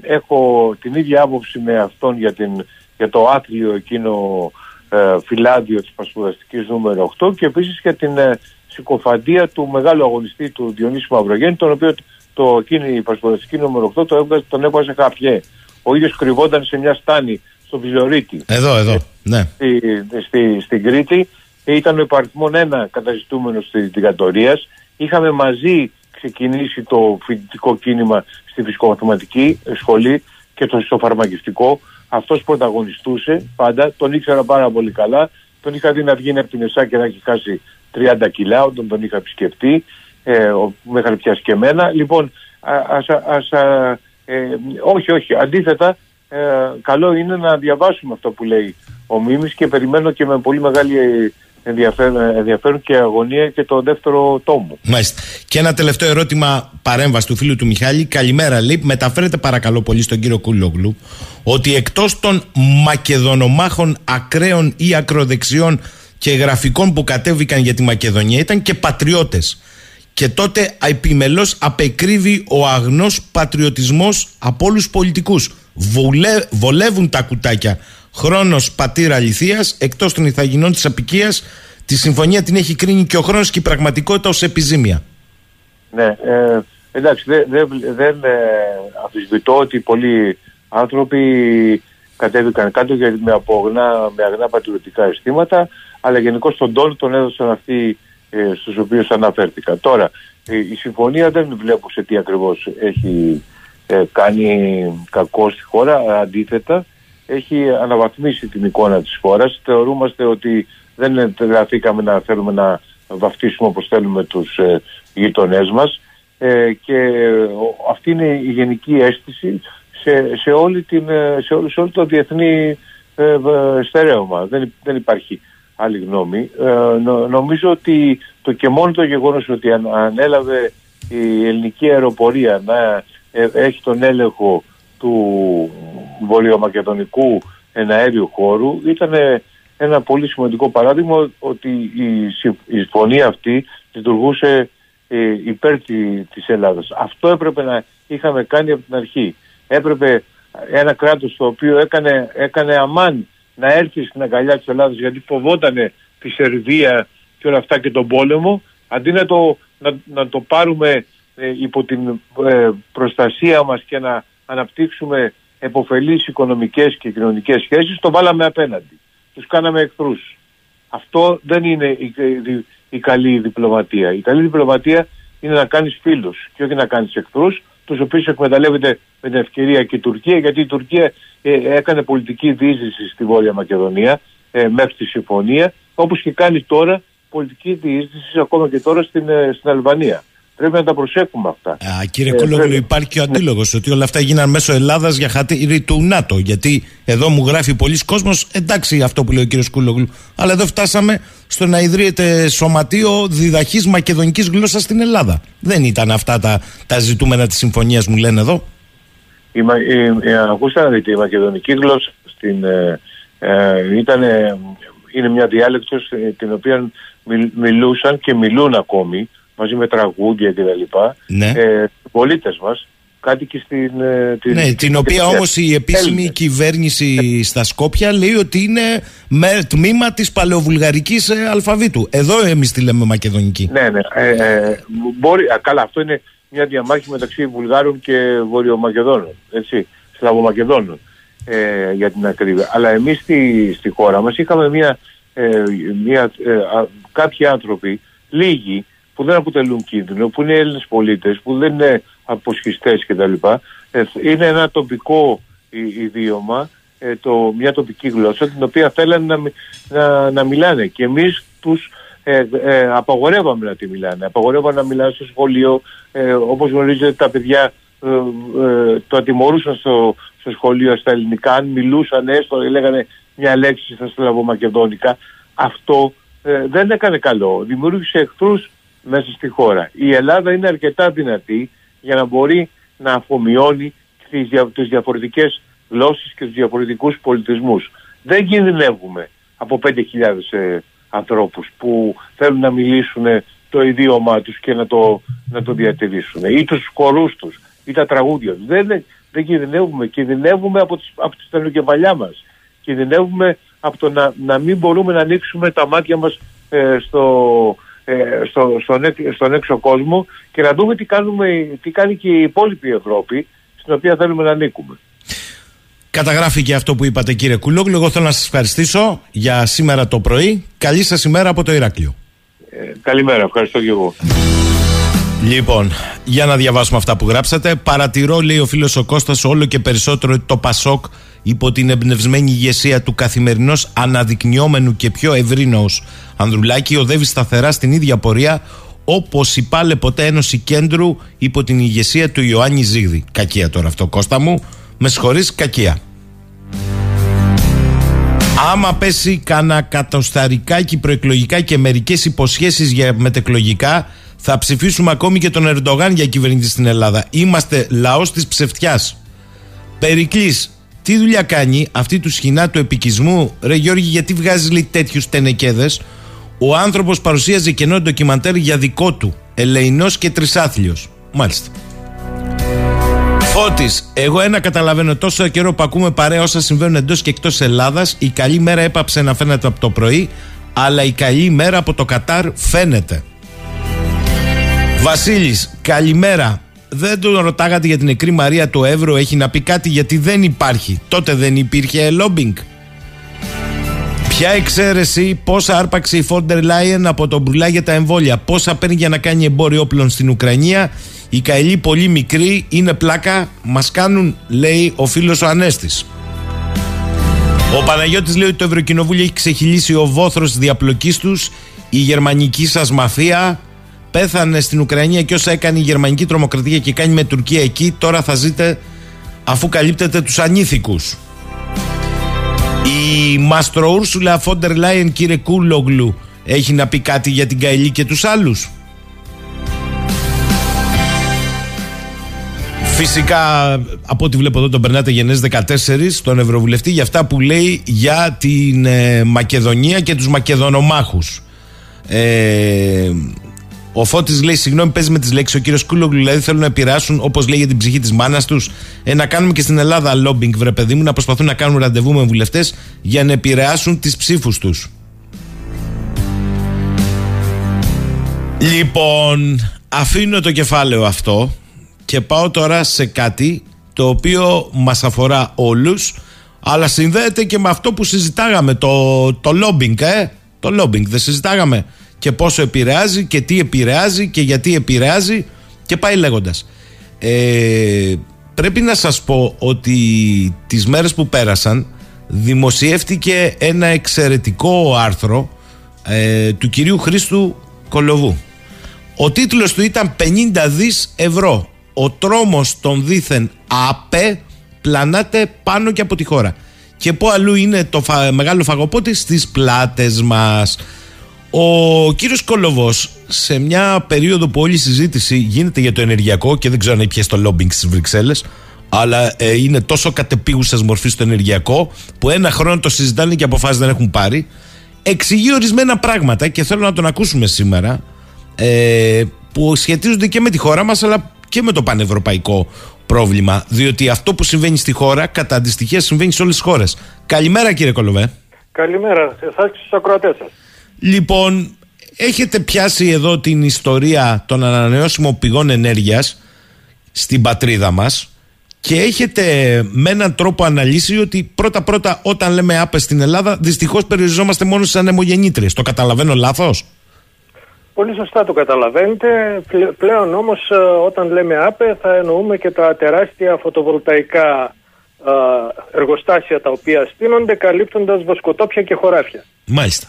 έχω την ίδια άποψη με αυτόν για, την, για το άθλιο εκείνο ε, φυλάδιο της πασπουδαστικής νούμερο 8 και επίσης για την ε, συκοφαντία του μεγάλου αγωνιστή του Διονύσου Μαυρογέννη τον οποίο το, εκείνη η πασπουδαστική νούμερο 8 το, τον έβγαζε χαφιέ. Ο ίδιος κρυβόταν σε μια στάνη στο Βιζωρίτη. Εδώ, εδώ, ναι. Στη, στη, στην Κρήτη ήταν ο υπαριθμόν ένα καταζητούμενος της δικατορίας. Είχαμε μαζί ξεκινήσει το φοιτητικό κίνημα στη φυσικομαθηματική σχολή και το στο φαρμακευτικό. Αυτός πρωταγωνιστούσε πάντα, τον ήξερα πάρα πολύ καλά. Τον είχα δει να βγει από την ΕΣΑ και να έχει χάσει 30 κιλά όταν τον είχα επισκεφτεί. Ε, με είχαν πιάσει και εμένα. Λοιπόν, ας, ας, ε, όχι, όχι. Αντίθετα, ε, καλό είναι να διαβάσουμε αυτό που λέει ο Μίμης και περιμένω και με πολύ μεγάλη ενδιαφέρουν, ενδιαφέρουν και αγωνία και το δεύτερο τόμο. Μάλιστα. Και ένα τελευταίο ερώτημα παρέμβαση του φίλου του Μιχάλη. Καλημέρα, λέει. Μεταφέρετε παρακαλώ πολύ στον κύριο Κούλογλου ότι εκτός των μακεδονομάχων ακραίων ή ακροδεξιών και γραφικών που κατέβηκαν για τη Μακεδονία ήταν και πατριώτες. Και τότε επιμελώς απεκρίβει ο αγνός πατριωτισμός από όλους πολιτικούς. βολεύουν τα κουτάκια. Χρόνος πατήρα αληθείας, εκτός των ηθαγενών της απικίας, τη συμφωνία την έχει κρίνει και ο χρόνος και η πραγματικότητα ως επιζήμια. Ναι, ε, εντάξει, δεν δε, δεν ε, αμφισβητώ ότι πολλοί άνθρωποι κατέβηκαν κάτω γιατί με, απογνά, με αγνά πατριωτικά αισθήματα, αλλά γενικώς τον τόνο τον έδωσαν αυτοί ε, στους οποίους αναφέρθηκα. Τώρα, ε, η συμφωνία δεν βλέπω σε τι ακριβώς έχει ε, κάνει κακό στη χώρα, αντίθετα έχει αναβαθμίσει την εικόνα της χώρας. Θεωρούμαστε ότι δεν εντραθήκαμε να θέλουμε να βαφτίσουμε όπως θέλουμε τους ε, γειτονές μας ε, και αυτή είναι η γενική αίσθηση σε, σε, όλη την, ε, σε, όλο, σε όλο το διεθνή ε, στερέωμα. Δεν, δεν υπάρχει άλλη γνώμη. νομίζω ότι το και μόνο το γεγονός ότι αν, ανέλαβε η ελληνική αεροπορία να έχει τον έλεγχο του βορειομακεδονικού εναέριου χώρου ήταν ένα πολύ σημαντικό παράδειγμα ότι η συμφωνία αυτή λειτουργούσε ε, υπέρ της Ελλάδας. Αυτό έπρεπε να είχαμε κάνει από την αρχή. Έπρεπε ένα κράτος το οποίο έκανε, έκανε αμάν να έρθει στην αγκαλιά της Ελλάδας γιατί φοβότανε τη Σερβία και όλα αυτά και τον πόλεμο αντί να το, να, το πάρουμε ε, υπό την ε, προστασία μας και να αναπτύξουμε εποφελείς οικονομικές και κοινωνικές σχέσεις, το βάλαμε απέναντι. Τους κάναμε εχθρούς. Αυτό δεν είναι η, η, καλή διπλωματία. Η καλή διπλωματία είναι να κάνεις φίλους και όχι να κάνεις εχθρούς, τους οποίους εκμεταλλεύεται με την ευκαιρία και η Τουρκία, γιατί η Τουρκία ε, έκανε πολιτική διείσδυση στη Βόρεια Μακεδονία ε, μέχρι τη συμφωνία, όπως και κάνει τώρα πολιτική διείσδυση ακόμα και τώρα στην, ε, στην Αλβανία. Πρέπει να τα προσέχουμε αυτά. Α, κύριε ε, Κούλογλου, υπάρχει και ο ναι. αντίλογος ότι όλα αυτά γίνανε μέσω Ελλάδας για χατήρι του ΝΑΤΟ. Γιατί εδώ μου γράφει πολλοί κόσμος, εντάξει αυτό που λέει ο κύριος Κούλογλου, αλλά εδώ φτάσαμε στο να ιδρύεται σωματείο διδαχής μακεδονικής γλώσσας στην Ελλάδα. Δεν ήταν αυτά τα, τα ζητούμενα της συμφωνίας, μου λένε εδώ. Η, η, η, ακούστε να δείτε, η μακεδονική γλώσσα στην, ε, ε, ήταν, είναι μια διάλεκτος ε, την οποία μιλούσαν και μιλούν ακόμη μαζί με τραγούδια κτλ. Ναι. Ε, πολίτες μας, κάτοικοι στην... Ε, την, ναι, την οποία όμως η επίσημη κυβέρνηση στα Σκόπια λέει ότι είναι με τμήμα της παλαιοβουλγαρικής ε, αλφαβήτου. Εδώ εμείς τη λέμε μακεδονική. Ναι, ναι. Ε, ε, μπορεί, καλά, αυτό είναι μια διαμάχη μεταξύ Βουλγάρων και Βορειομακεδόνων, έτσι, Σλαβομακεδόνων, ε, για την ακρίβεια. Αλλά εμείς στη, στη χώρα μας είχαμε μια, ε, μια, ε, κάποιοι άνθρωποι, λίγοι, που δεν αποτελούν κίνδυνο, που είναι Έλληνες πολίτες, που δεν είναι αποσχιστές κτλ. Ε, είναι ένα τοπικό ιδίωμα, ε, το, μια τοπική γλώσσα, την οποία θέλανε να, να, να μιλάνε. Και εμείς τους ε, ε, απαγορεύαμε να τη μιλάνε. Απαγορεύαμε να μιλάνε στο σχολείο. Ε, όπως γνωρίζετε τα παιδιά ε, ε, το ατιμωρούσαν στο, στο σχολείο στα ελληνικά. Αν μιλούσαν έστω, λέγανε μια λέξη στα σλαβομακεδόνικα. Αυτό δεν έκανε καλό. Δημιούργησε εχθρούς μέσα στη χώρα. Η Ελλάδα είναι αρκετά δυνατή για να μπορεί να αφομοιώνει τις, δια, τις διαφορετικές γλώσσες και τους διαφορετικούς πολιτισμούς. Δεν κινδυνεύουμε από 5.000 ε, ανθρώπους που θέλουν να μιλήσουν το ιδίωμά τους και να το, να το διατηρήσουν ή τους χορούς τους ή τα τραγούδια τους. Δεν, δεν κινδυνεύουμε. Κινδυνεύουμε από, τις, από τις παλιά μας. Κινδυνεύουμε από το να, να μην μπορούμε να ανοίξουμε τα μάτια μας ε, στο, ε, στο, στον, στον έξω κόσμο και να δούμε τι, κάνουμε, τι κάνει και η υπόλοιπη Ευρώπη στην οποία θέλουμε να ανήκουμε. Καταγράφει και αυτό που είπατε κύριε Κουλόγλου. Εγώ θέλω να σας ευχαριστήσω για σήμερα το πρωί. Καλή σας ημέρα από το Ηράκλειο. Ε, καλημέρα, ευχαριστώ και εγώ. Λοιπόν, για να διαβάσουμε αυτά που γράψατε. Παρατηρώ, λέει ο φίλος ο Κώστας, όλο και περισσότερο το Πασόκ υπό την εμπνευσμένη ηγεσία του καθημερινός αναδεικνυόμενου και πιο ευρύναου Ανδρουλάκη οδεύει σταθερά στην ίδια πορεία όπως η πάλε ποτέ Ένωση Κέντρου υπό την ηγεσία του Ιωάννη Ζήγδη. Κακία τώρα αυτό, Κώστα μου. Με συγχωρείς, κακία. Άμα πέσει κανένα κατοσταρικάκι προεκλογικά και μερικές υποσχέσεις για μετεκλογικά θα ψηφίσουμε ακόμη και τον Ερντογάν για κυβερνήτη στην Ελλάδα. Είμαστε λαός της ψευτιάς. Περικλής, τι δουλειά κάνει αυτή του σχοινά του επικισμού, ρε Γιώργη, γιατί βγάζεις λέει τέτοιους τενεκέδες. Ο άνθρωπος παρουσίαζε κενό ντοκιμαντέρ για δικό του. Ελεηνός και τρισάθλιος. Μάλιστα. Φώτης, εγώ ένα καταλαβαίνω τόσο καιρό που ακούμε παρέα όσα συμβαίνουν εντός και εκτός Ελλάδας. Η καλή μέρα έπαψε να φαίνεται από το πρωί, αλλά η καλή μέρα από το Κατάρ φαίνεται. Βασίλης, καλημέρα. Δεν τον ρωτάγατε για την νεκρή Μαρία του Εύρω, έχει να πει κάτι γιατί δεν υπάρχει. Τότε δεν υπήρχε λόμπινγκ. Ποια εξαίρεση, πόσα άρπαξε η Φόρντερ Λάιεν από τον Μπρουλά για τα εμβόλια, πόσα παίρνει για να κάνει εμπόριο όπλων στην Ουκρανία; Οι καηλοί πολύ μικροί είναι πλάκα, μας κάνουν, λέει ο φίλος ο Ανέστης. Ο Παναγιώτης λέει ότι το Ευρωκοινοβούλιο έχει ξεχυλήσει ο βόθρος της διαπλοκής τους, η γερμανική σας μαφία πέθανε στην Ουκρανία και όσα έκανε η γερμανική τρομοκρατία και κάνει με Τουρκία εκεί, τώρα θα ζείτε αφού καλύπτετε τους ανήθικους. Η Μαστροούρσουλα Φόντερ Λάιεν, κύριε Κούλογλου, έχει να πει κάτι για την Καηλή και τους άλλους; Φυσικά, από ό,τι βλέπω εδώ, τον περνάτε γενές 14, τον Ευρωβουλευτή, για αυτά που λέει για την ε, Μακεδονία και τους Μακεδονομάχους. Ε, ο Φώτης λέει: Συγγνώμη, παίζει με τις λέξεις. Ο κύριος Κούλογλου δηλαδή θέλουν να επηρεάσουν, όπως λέει, για την ψυχή της μάνας τους. Ε, να κάνουμε και στην Ελλάδα λόμπινγκ, βρε παιδί μου, να προσπαθούν να κάνουν ραντεβού με βουλευτές για να επηρεάσουν τις ψήφους τους. Λοιπόν, αφήνω το κεφάλαιο αυτό και πάω τώρα σε κάτι το οποίο μας αφορά όλους αλλά συνδέεται και με αυτό που συζητάγαμε το, το lobbying, ε; Το lobbying δεν συζητάγαμε και πόσο επηρεάζει και τι επηρεάζει και γιατί επηρεάζει και πάει λέγοντας. Ε, πρέπει να σας πω ότι τις μέρες που πέρασαν δημοσιεύτηκε ένα εξαιρετικό άρθρο ε, του κυρίου Χρήστου Κολοβού. Ο τίτλος του ήταν 50 δις ευρώ. Ο τρόμος των δίθεν ΑΠΕ πλανάται πάνω και από τη χώρα. Και πού αλλού είναι το μεγάλο φαγοπότη στις πλάτες μας. Ο κύριος Κολοβός σε μια περίοδο που όλη η συζήτηση γίνεται για το ενεργειακό και δεν ξέρω αν έχει το λόμπινγκ στις Βρυξέλλες αλλά ε, είναι τόσο κατεπίγουσας μορφής στο ενεργειακό που ένα χρόνο το συζητάνε και αποφάσεις δεν έχουν πάρει. Εξηγεί ορισμένα πράγματα και θέλω να τον ακούσουμε σήμερα ε, που σχετίζονται και με τη χώρα μας αλλά και με το πανευρωπαϊκό πρόβλημα. Διότι αυτό που συμβαίνει στη χώρα κατά αντιστοιχεία συμβαίνει σε όλες τις χώρες. Καλημέρα κύριε Κολοβέ. Καλημέρα σε εσά και στου ακροατές σας. Λοιπόν, έχετε πιάσει εδώ την ιστορία των ανανεώσιμων πηγών ενέργειας στην πατρίδα μας και έχετε με έναν τρόπο αναλύσει ότι πρώτα πρώτα όταν λέμε άπες στην Ελλάδα δυστυχώς περιοριζόμαστε μόνο στις ανεμογεννήτριες. Το καταλαβαίνω λάθος; Πολύ σωστά το καταλαβαίνετε. Πλέον όμως ε, όταν λέμε άπε θα εννοούμε και τα τεράστια φωτοβολταϊκά ε, εργοστάσια τα οποία στείνονται καλύπτοντας βοσκοτόπια και χωράφια. Μάλιστα.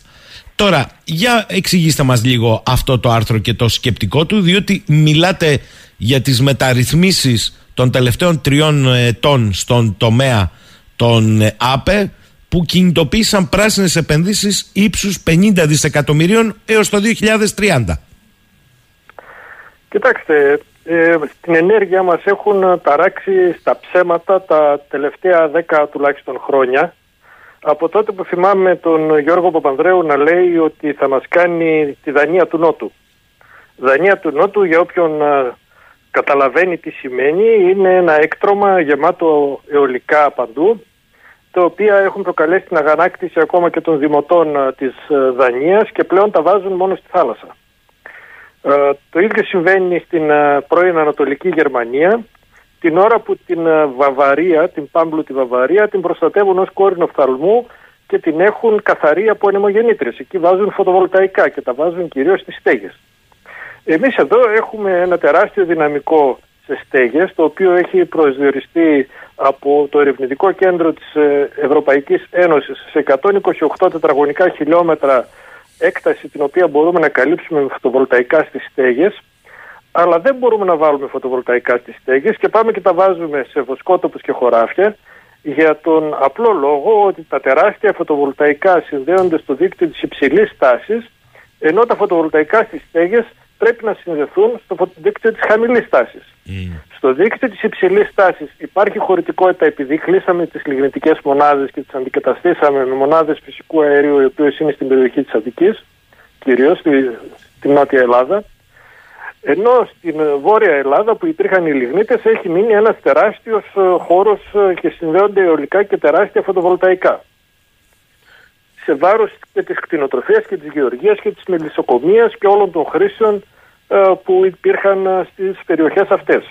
Τώρα, για εξηγήστε μας λίγο αυτό το άρθρο και το σκεπτικό του, διότι μιλάτε για τις μεταρρυθμίσεις των τελευταίων τριών ετών στον τομέα των ΑΠΕ που κινητοποίησαν πράσινες επενδύσεις ύψους 50 δισεκατομμυρίων έως το 2030. Κοιτάξτε, ε, την ενέργεια μας έχουν ταράξει στα ψέματα τα τελευταία 10 τουλάχιστον χρόνια από τότε που θυμάμαι τον Γιώργο Παπανδρέου να λέει ότι θα μας κάνει τη Δανία του Νότου. Δανία του Νότου για όποιον καταλαβαίνει τι σημαίνει είναι ένα έκτρωμα γεμάτο αιωλικά παντού τα οποία έχουν προκαλέσει την αγανάκτηση ακόμα και των δημοτών της Δανίας και πλέον τα βάζουν μόνο στη θάλασσα. το ίδιο συμβαίνει στην πρώην Ανατολική Γερμανία την ώρα που την ε, Βαβαρία, την πάμπλουτη Βαβαρία, την προστατεύουν ως κόρη οφθαλμού και την έχουν καθαρή από ανεμογεννήτρες. Εκεί βάζουν φωτοβολταϊκά και τα βάζουν κυρίως στις στέγες. Εμείς εδώ έχουμε ένα τεράστιο δυναμικό σε στέγες, το οποίο έχει προσδιοριστεί από το ερευνητικό κέντρο της ε, Ευρωπαϊκής Ένωσης σε 128 τετραγωνικά χιλιόμετρα έκταση την οποία μπορούμε να καλύψουμε με φωτοβολταϊκά στις στέγες αλλά δεν μπορούμε να βάλουμε φωτοβολταϊκά στις στέγες και πάμε και τα βάζουμε σε βοσκότοπους και χωράφια για τον απλό λόγο ότι τα τεράστια φωτοβολταϊκά συνδέονται στο δίκτυο της υψηλής τάσης ενώ τα φωτοβολταϊκά στις στέγες πρέπει να συνδεθούν στο δίκτυο της χαμηλής τάσης. Στο δίκτυο της υψηλής τάσης υπάρχει χωρητικότητα επειδή κλείσαμε τις λιγνητικές μονάδες και τις αντικαταστήσαμε με μονάδες φυσικού αερίου οι οποίες είναι στην περιοχή της Αττικής, κυρίως στη, στη Νότια Ελλάδα. Ενώ στην Βόρεια Ελλάδα που υπήρχαν οι λιγνίτες έχει μείνει ένας τεράστιος ε, χώρος ε, και συνδέονται αιωλικά και τεράστια φωτοβολταϊκά. Σε βάρος και της κτηνοτροφίας και της γεωργίας και της μελισσοκομείας και όλων των χρήσεων ε, που υπήρχαν στις περιοχές αυτές.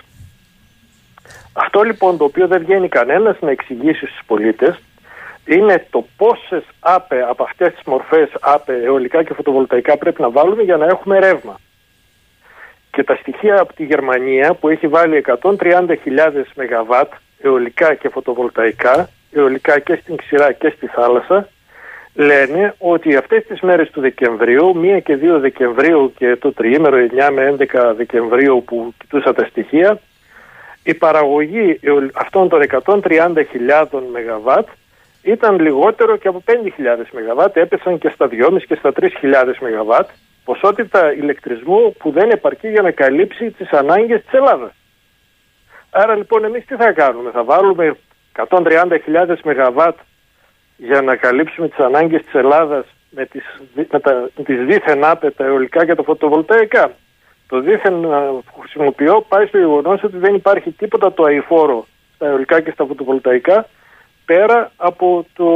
Αυτό λοιπόν το οποίο δεν βγαίνει κανένας να εξηγήσει στους πολίτες είναι το πόσες άπε από αυτές τις μορφές άπε, αιωλικά και φωτοβολταϊκά πρέπει να βάλουμε για να έχουμε ρεύμα. Και τα στοιχεία από τη Γερμανία που έχει βάλει 130.000 ΜΒ αιωλικά και φωτοβολταϊκά, αιωλικά και στην ξηρά και στη θάλασσα, λένε ότι αυτές τις μέρες του Δεκεμβρίου, 1 και 2 Δεκεμβρίου και το τριήμερο 9 με 11 Δεκεμβρίου που κοιτούσα τα στοιχεία, η παραγωγή αυτών των 130.000 ΜΒ ήταν λιγότερο και από 5.000 ΜΒ, έπεσαν και στα 2.500 και στα 3.000 ΜΒ, ποσότητα ηλεκτρισμού που δεν επαρκεί για να καλύψει τις ανάγκες της Ελλάδας. Άρα λοιπόν εμείς τι θα κάνουμε, θα βάλουμε 130.000 ΜΒ για να καλύψουμε τις ανάγκες της Ελλάδας με τις, με τα, με τις δίθεν άπετα αιωλικά και τα φωτοβολταϊκά. Το δίθεν που χρησιμοποιώ πάει στο γεγονός ότι δεν υπάρχει τίποτα το αηφόρο στα αιωλικά και στα φωτοβολταϊκά πέρα από το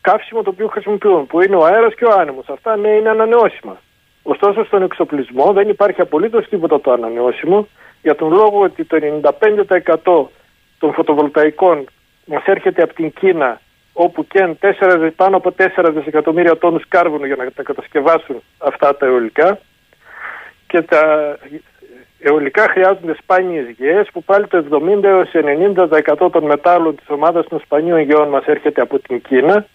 καύσιμο το οποίο χρησιμοποιούν, που είναι ο αέρας και ο άνεμος. Αυτά ναι είναι ανανεώσιμα. Ωστόσο στον εξοπλισμό δεν υπάρχει απολύτως τίποτα το ανανεώσιμο. Για τον λόγο ότι το 95% των φωτοβολταϊκών μας έρχεται από την Κίνα όπου και 4, πάνω από 4 δισεκατομμύρια τόνους κάρβουνο για να τα κατασκευάσουν αυτά τα αιωλικά. Και τα αιωλικά χρειάζονται σπάνιες γεές που πάλι το 70 έως 90% των μετάλλων της ομάδας των σπανίων γεών μας έρχεται από την Κίνα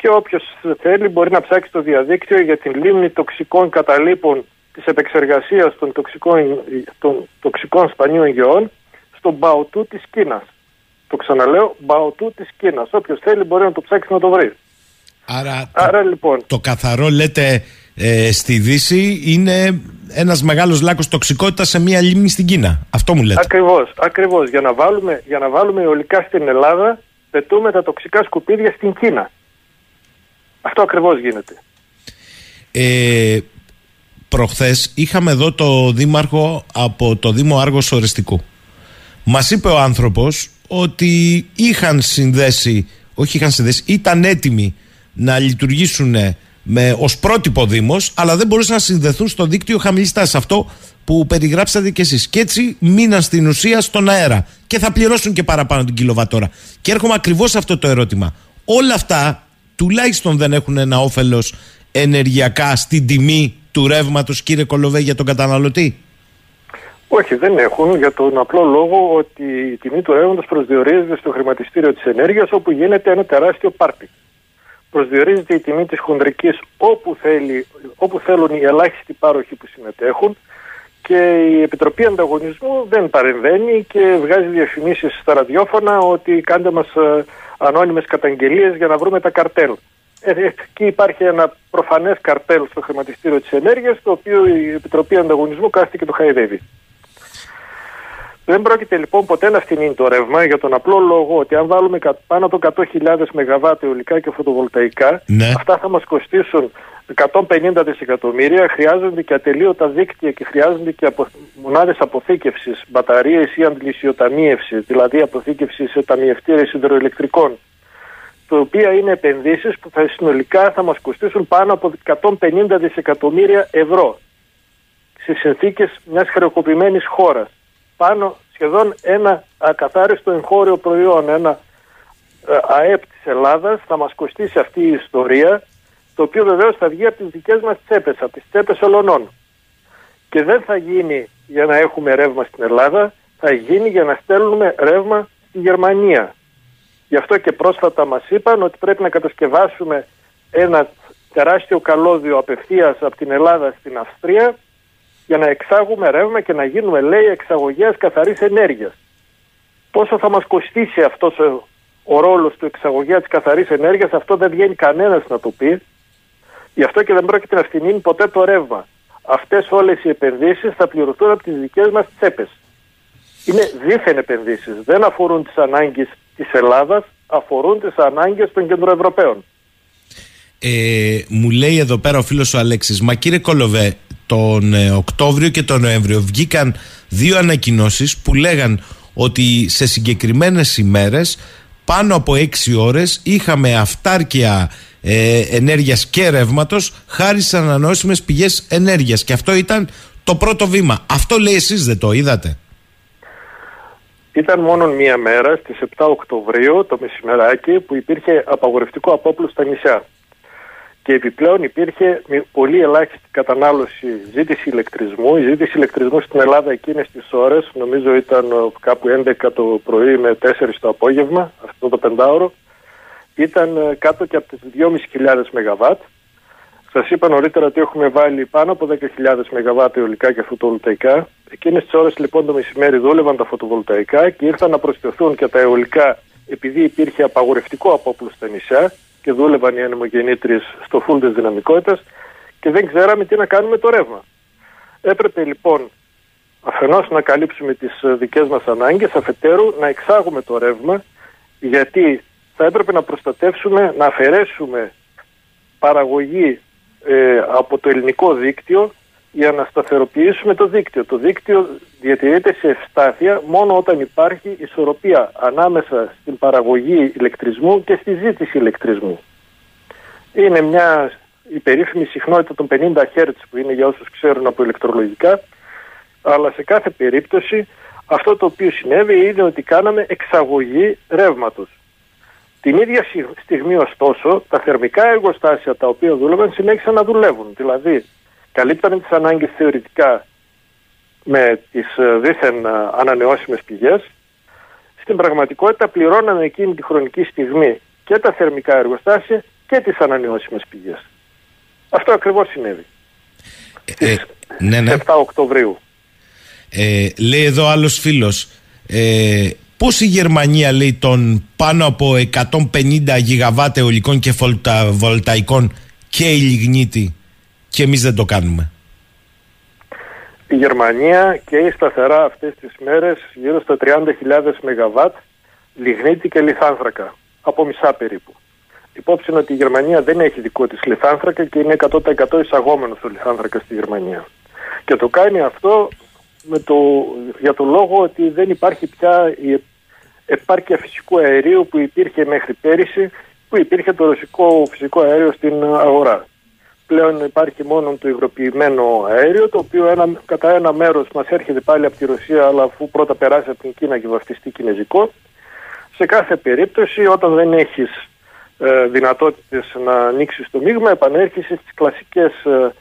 και όποιος θέλει μπορεί να ψάξει το διαδίκτυο για την λίμνη τοξικών καταλήπων της επεξεργασίας των τοξικών, των τοξικών σπανίων γεών στον Μπαουτού της Κίνας. Το ξαναλέω, Μπαουτού της Κίνας. Όποιος θέλει μπορεί να το ψάξει να το βρει. Άρα, Άρα το, λοιπόν. Το καθαρό λέτε ε, στη Δύση είναι ένας μεγάλος λάκκος τοξικότητας σε μια λίμνη στην Κίνα. Αυτό μου λέτε. Ακριβώς, ακριβώς. Για να βάλουμε, για να βάλουμε αιωλικά στην Ελλάδα πετούμε τα τοξικά σκουπίδια στην Κίνα. Αυτό ακριβώς γίνεται. Ε, προχθές είχαμε εδώ το δήμαρχο από το Δήμο Άργος Οριστικού. Μας είπε ο άνθρωπος ότι είχαν συνδέσει, όχι είχαν συνδέσει, ήταν έτοιμοι να λειτουργήσουν με, ως πρότυπο Δήμος, αλλά δεν μπορούσαν να συνδεθούν στο δίκτυο χαμηλής τάσης. Αυτό που περιγράψατε κι εσείς. Και έτσι μείναν στην ουσία στον αέρα και θα πληρώσουν και παραπάνω την κιλοβατόρα. Και έρχομαι ακριβώς σε αυτό το ερώτημα. Όλα αυτά τουλάχιστον δεν έχουν ένα όφελος ενεργειακά στην τιμή του ρεύματος, κύριε Κολοβέ, για τον καταναλωτή; Όχι, δεν έχουν για τον απλό λόγο ότι η τιμή του ρεύματος προσδιορίζεται στο χρηματιστήριο της ενέργειας όπου γίνεται ένα τεράστιο πάρτι. Προσδιορίζεται η τιμή της χονδρικής όπου, θέλει, όπου θέλουν οι ελάχιστοι πάροχοι που συμμετέχουν και η Επιτροπή Ανταγωνισμού δεν παρεμβαίνει και βγάζει διαφημίσεις στα ραδιόφωνα ότι κάντε μας ε, ανώνυμες καταγγελίες για να βρούμε τα καρτέλ. Ε, εκεί υπάρχει ένα προφανές καρτέλ στο χρηματιστήριο της ενέργειας το οποίο η Επιτροπή Ανταγωνισμού κάθεται και το χαϊδεύει. Δεν πρόκειται λοιπόν ποτέ να φτηνεί το ρεύμα για τον απλό λόγο ότι αν βάλουμε πάνω από 100.000 ΜΒ αιωλικά και φωτοβολταϊκά, Ναι. αυτά θα μας κοστίσουν 150 δισεκατομμύρια, χρειάζονται και ατελείωτα δίκτυα και χρειάζονται και απο... μονάδες αποθήκευσης, μπαταρίες ή αντιλησιοταμίευση, δηλαδή αποθήκευση σε ταμιευτήρες υδροελεκτρικών, τα οποία είναι επενδύσεις που θα συνολικά θα μας κοστίσουν πάνω από 150 δισεκατομμύρια ευρώ σε συνθήκες μιας χρεοκοπημένης χώρας. Πάνω σχεδόν ένα ακαθάριστο εγχώριο προϊόν, ένα ε, ΑΕΠ της Ελλάδας θα μας κοστίσει αυτή η ιστορία το οποίο βεβαίως θα βγει από τις δικές μας τσέπες, από τις τσέπες ολονών. Και δεν θα γίνει για να έχουμε ρεύμα στην Ελλάδα, θα γίνει για να στέλνουμε ρεύμα στη Γερμανία. Γι' αυτό και πρόσφατα μας είπαν ότι πρέπει να κατασκευάσουμε ένα τεράστιο καλώδιο απευθείας από την Ελλάδα στην Αυστρία για να εξάγουμε ρεύμα και να γίνουμε, λέει, εξαγωγέας καθαρής ενέργειας. Πόσο θα μας κοστίσει αυτός ο, ο ρόλος του εξαγωγέα της καθαρής ενέργειας, αυτό δεν βγαίνει κανένας να το πει. Γι' αυτό και δεν πρόκειται να φτηνίνει ποτέ το ρεύμα. Αυτές όλες οι επενδύσεις θα πληρωθούν από τις δικές μας τσέπες. Είναι δίθεν επενδύσεις. Δεν αφορούν τις ανάγκες της Ελλάδας, αφορούν τις ανάγκες των κεντροευρωπαίων. Ε, μου λέει εδώ πέρα ο φίλος ο Αλέξης, μα κύριε Κολοβέ, τον ε, Οκτώβριο και τον Νοέμβριο βγήκαν δύο ανακοινώσεις που λέγαν ότι σε συγκεκριμένες ημέρες πάνω από έξι ώρες είχαμε αυτάρκεια ε, ενέργειας και ρεύματος χάρη στις ανανεώσιμες πηγές ενέργειας και αυτό ήταν το πρώτο βήμα. Αυτό λέει εσείς δεν το είδατε; Ήταν μόνο μία μέρα στις 7 Οκτωβρίου το μεσημεράκι που υπήρχε απαγορευτικό απόπλου στα νησιά και επιπλέον υπήρχε πολύ ελάχιστη κατανάλωση ζήτηση ηλεκτρισμού. Η ζήτηση ηλεκτρισμού στην Ελλάδα εκείνες τις ώρες, νομίζω ήταν κάπου 11 το πρωί με 4 το απόγευμα, αυτό το πεντάωρο, ήταν ε, κάτω και από τις 2.500 ΜΒ. Σας είπα νωρίτερα ότι έχουμε βάλει πάνω από 10.000 ΜΒ αιωλικά και φωτοβολταϊκά. Εκείνες τις ώρες λοιπόν το μεσημέρι δούλευαν τα φωτοβολταϊκά και ήρθαν να προσθεθούν και τα αιωλικά επειδή υπήρχε απαγορευτικό απόπλου στα νησιά και δούλευαν οι ανεμογεννήτριες στο φουλ της δυναμικότητας και δεν ξέραμε τι να κάνουμε το ρεύμα. Έπρεπε λοιπόν αφενός να καλύψουμε τις ε, δικές μας ανάγκες, αφετέρου να εξάγουμε το ρεύμα γιατί θα έπρεπε να προστατεύσουμε, να αφαιρέσουμε παραγωγή ε, από το ελληνικό δίκτυο για να σταθεροποιήσουμε το δίκτυο. Το δίκτυο διατηρείται σε ευστάθεια μόνο όταν υπάρχει ισορροπία ανάμεσα στην παραγωγή ηλεκτρισμού και στη ζήτηση ηλεκτρισμού. Είναι μια υπερήφημη συχνότητα των 50 Hz που είναι για όσους ξέρουν από ηλεκτρολογικά αλλά σε κάθε περίπτωση αυτό το οποίο συνέβη είναι ότι κάναμε εξαγωγή ρεύματος. Την ίδια στιγμή ωστόσο τα θερμικά εργοστάσια τα οποία δούλευαν συνέχισαν να δουλεύουν. Δηλαδή καλύπτανε τις ανάγκες θεωρητικά με τις ε, δίθεν ε, ανανεώσιμες πηγές. Στην πραγματικότητα πληρώναμε εκείνη τη χρονική στιγμή και τα θερμικά εργοστάσια και τις ανανεώσιμες πηγές. Αυτό ακριβώς συνέβη. Ε, ε ναι, ναι. 7 Οκτωβρίου. Ε, λέει εδώ άλλος φίλος, ε, πώς η Γερμανία λέει των πάνω από 150 γιγαβάτ αιωλικών και βολταϊκών και η λιγνίτη και εμείς δεν το κάνουμε. Η Γερμανία και η σταθερά αυτές τις μέρες γύρω στα 30.000 ΜΒ λιγνίτη και λιθάνθρακα, από μισά περίπου. Υπόψη είναι ότι η Γερμανία δεν έχει δικό της λιθάνθρακα και είναι 100% εισαγόμενος στο λιθάνθρακα στη Γερμανία. Και το κάνει αυτό με το, για το λόγο ότι δεν υπάρχει πια η επάρκεια φυσικού αερίου που υπήρχε μέχρι πέρυσι, που υπήρχε το ρωσικό φυσικό αέριο στην αγορά πλέον υπάρχει μόνο το υγροποιημένο αέριο, το οποίο ένα, κατά ένα μέρος μας έρχεται πάλι από τη Ρωσία, αλλά αφού πρώτα περάσει από την Κίνα και βαφτιστεί κινέζικο. Σε κάθε περίπτωση, όταν δεν έχεις ε, δυνατότητες να ανοίξεις το μείγμα, επανέρχεσαι στις κλασικές ε,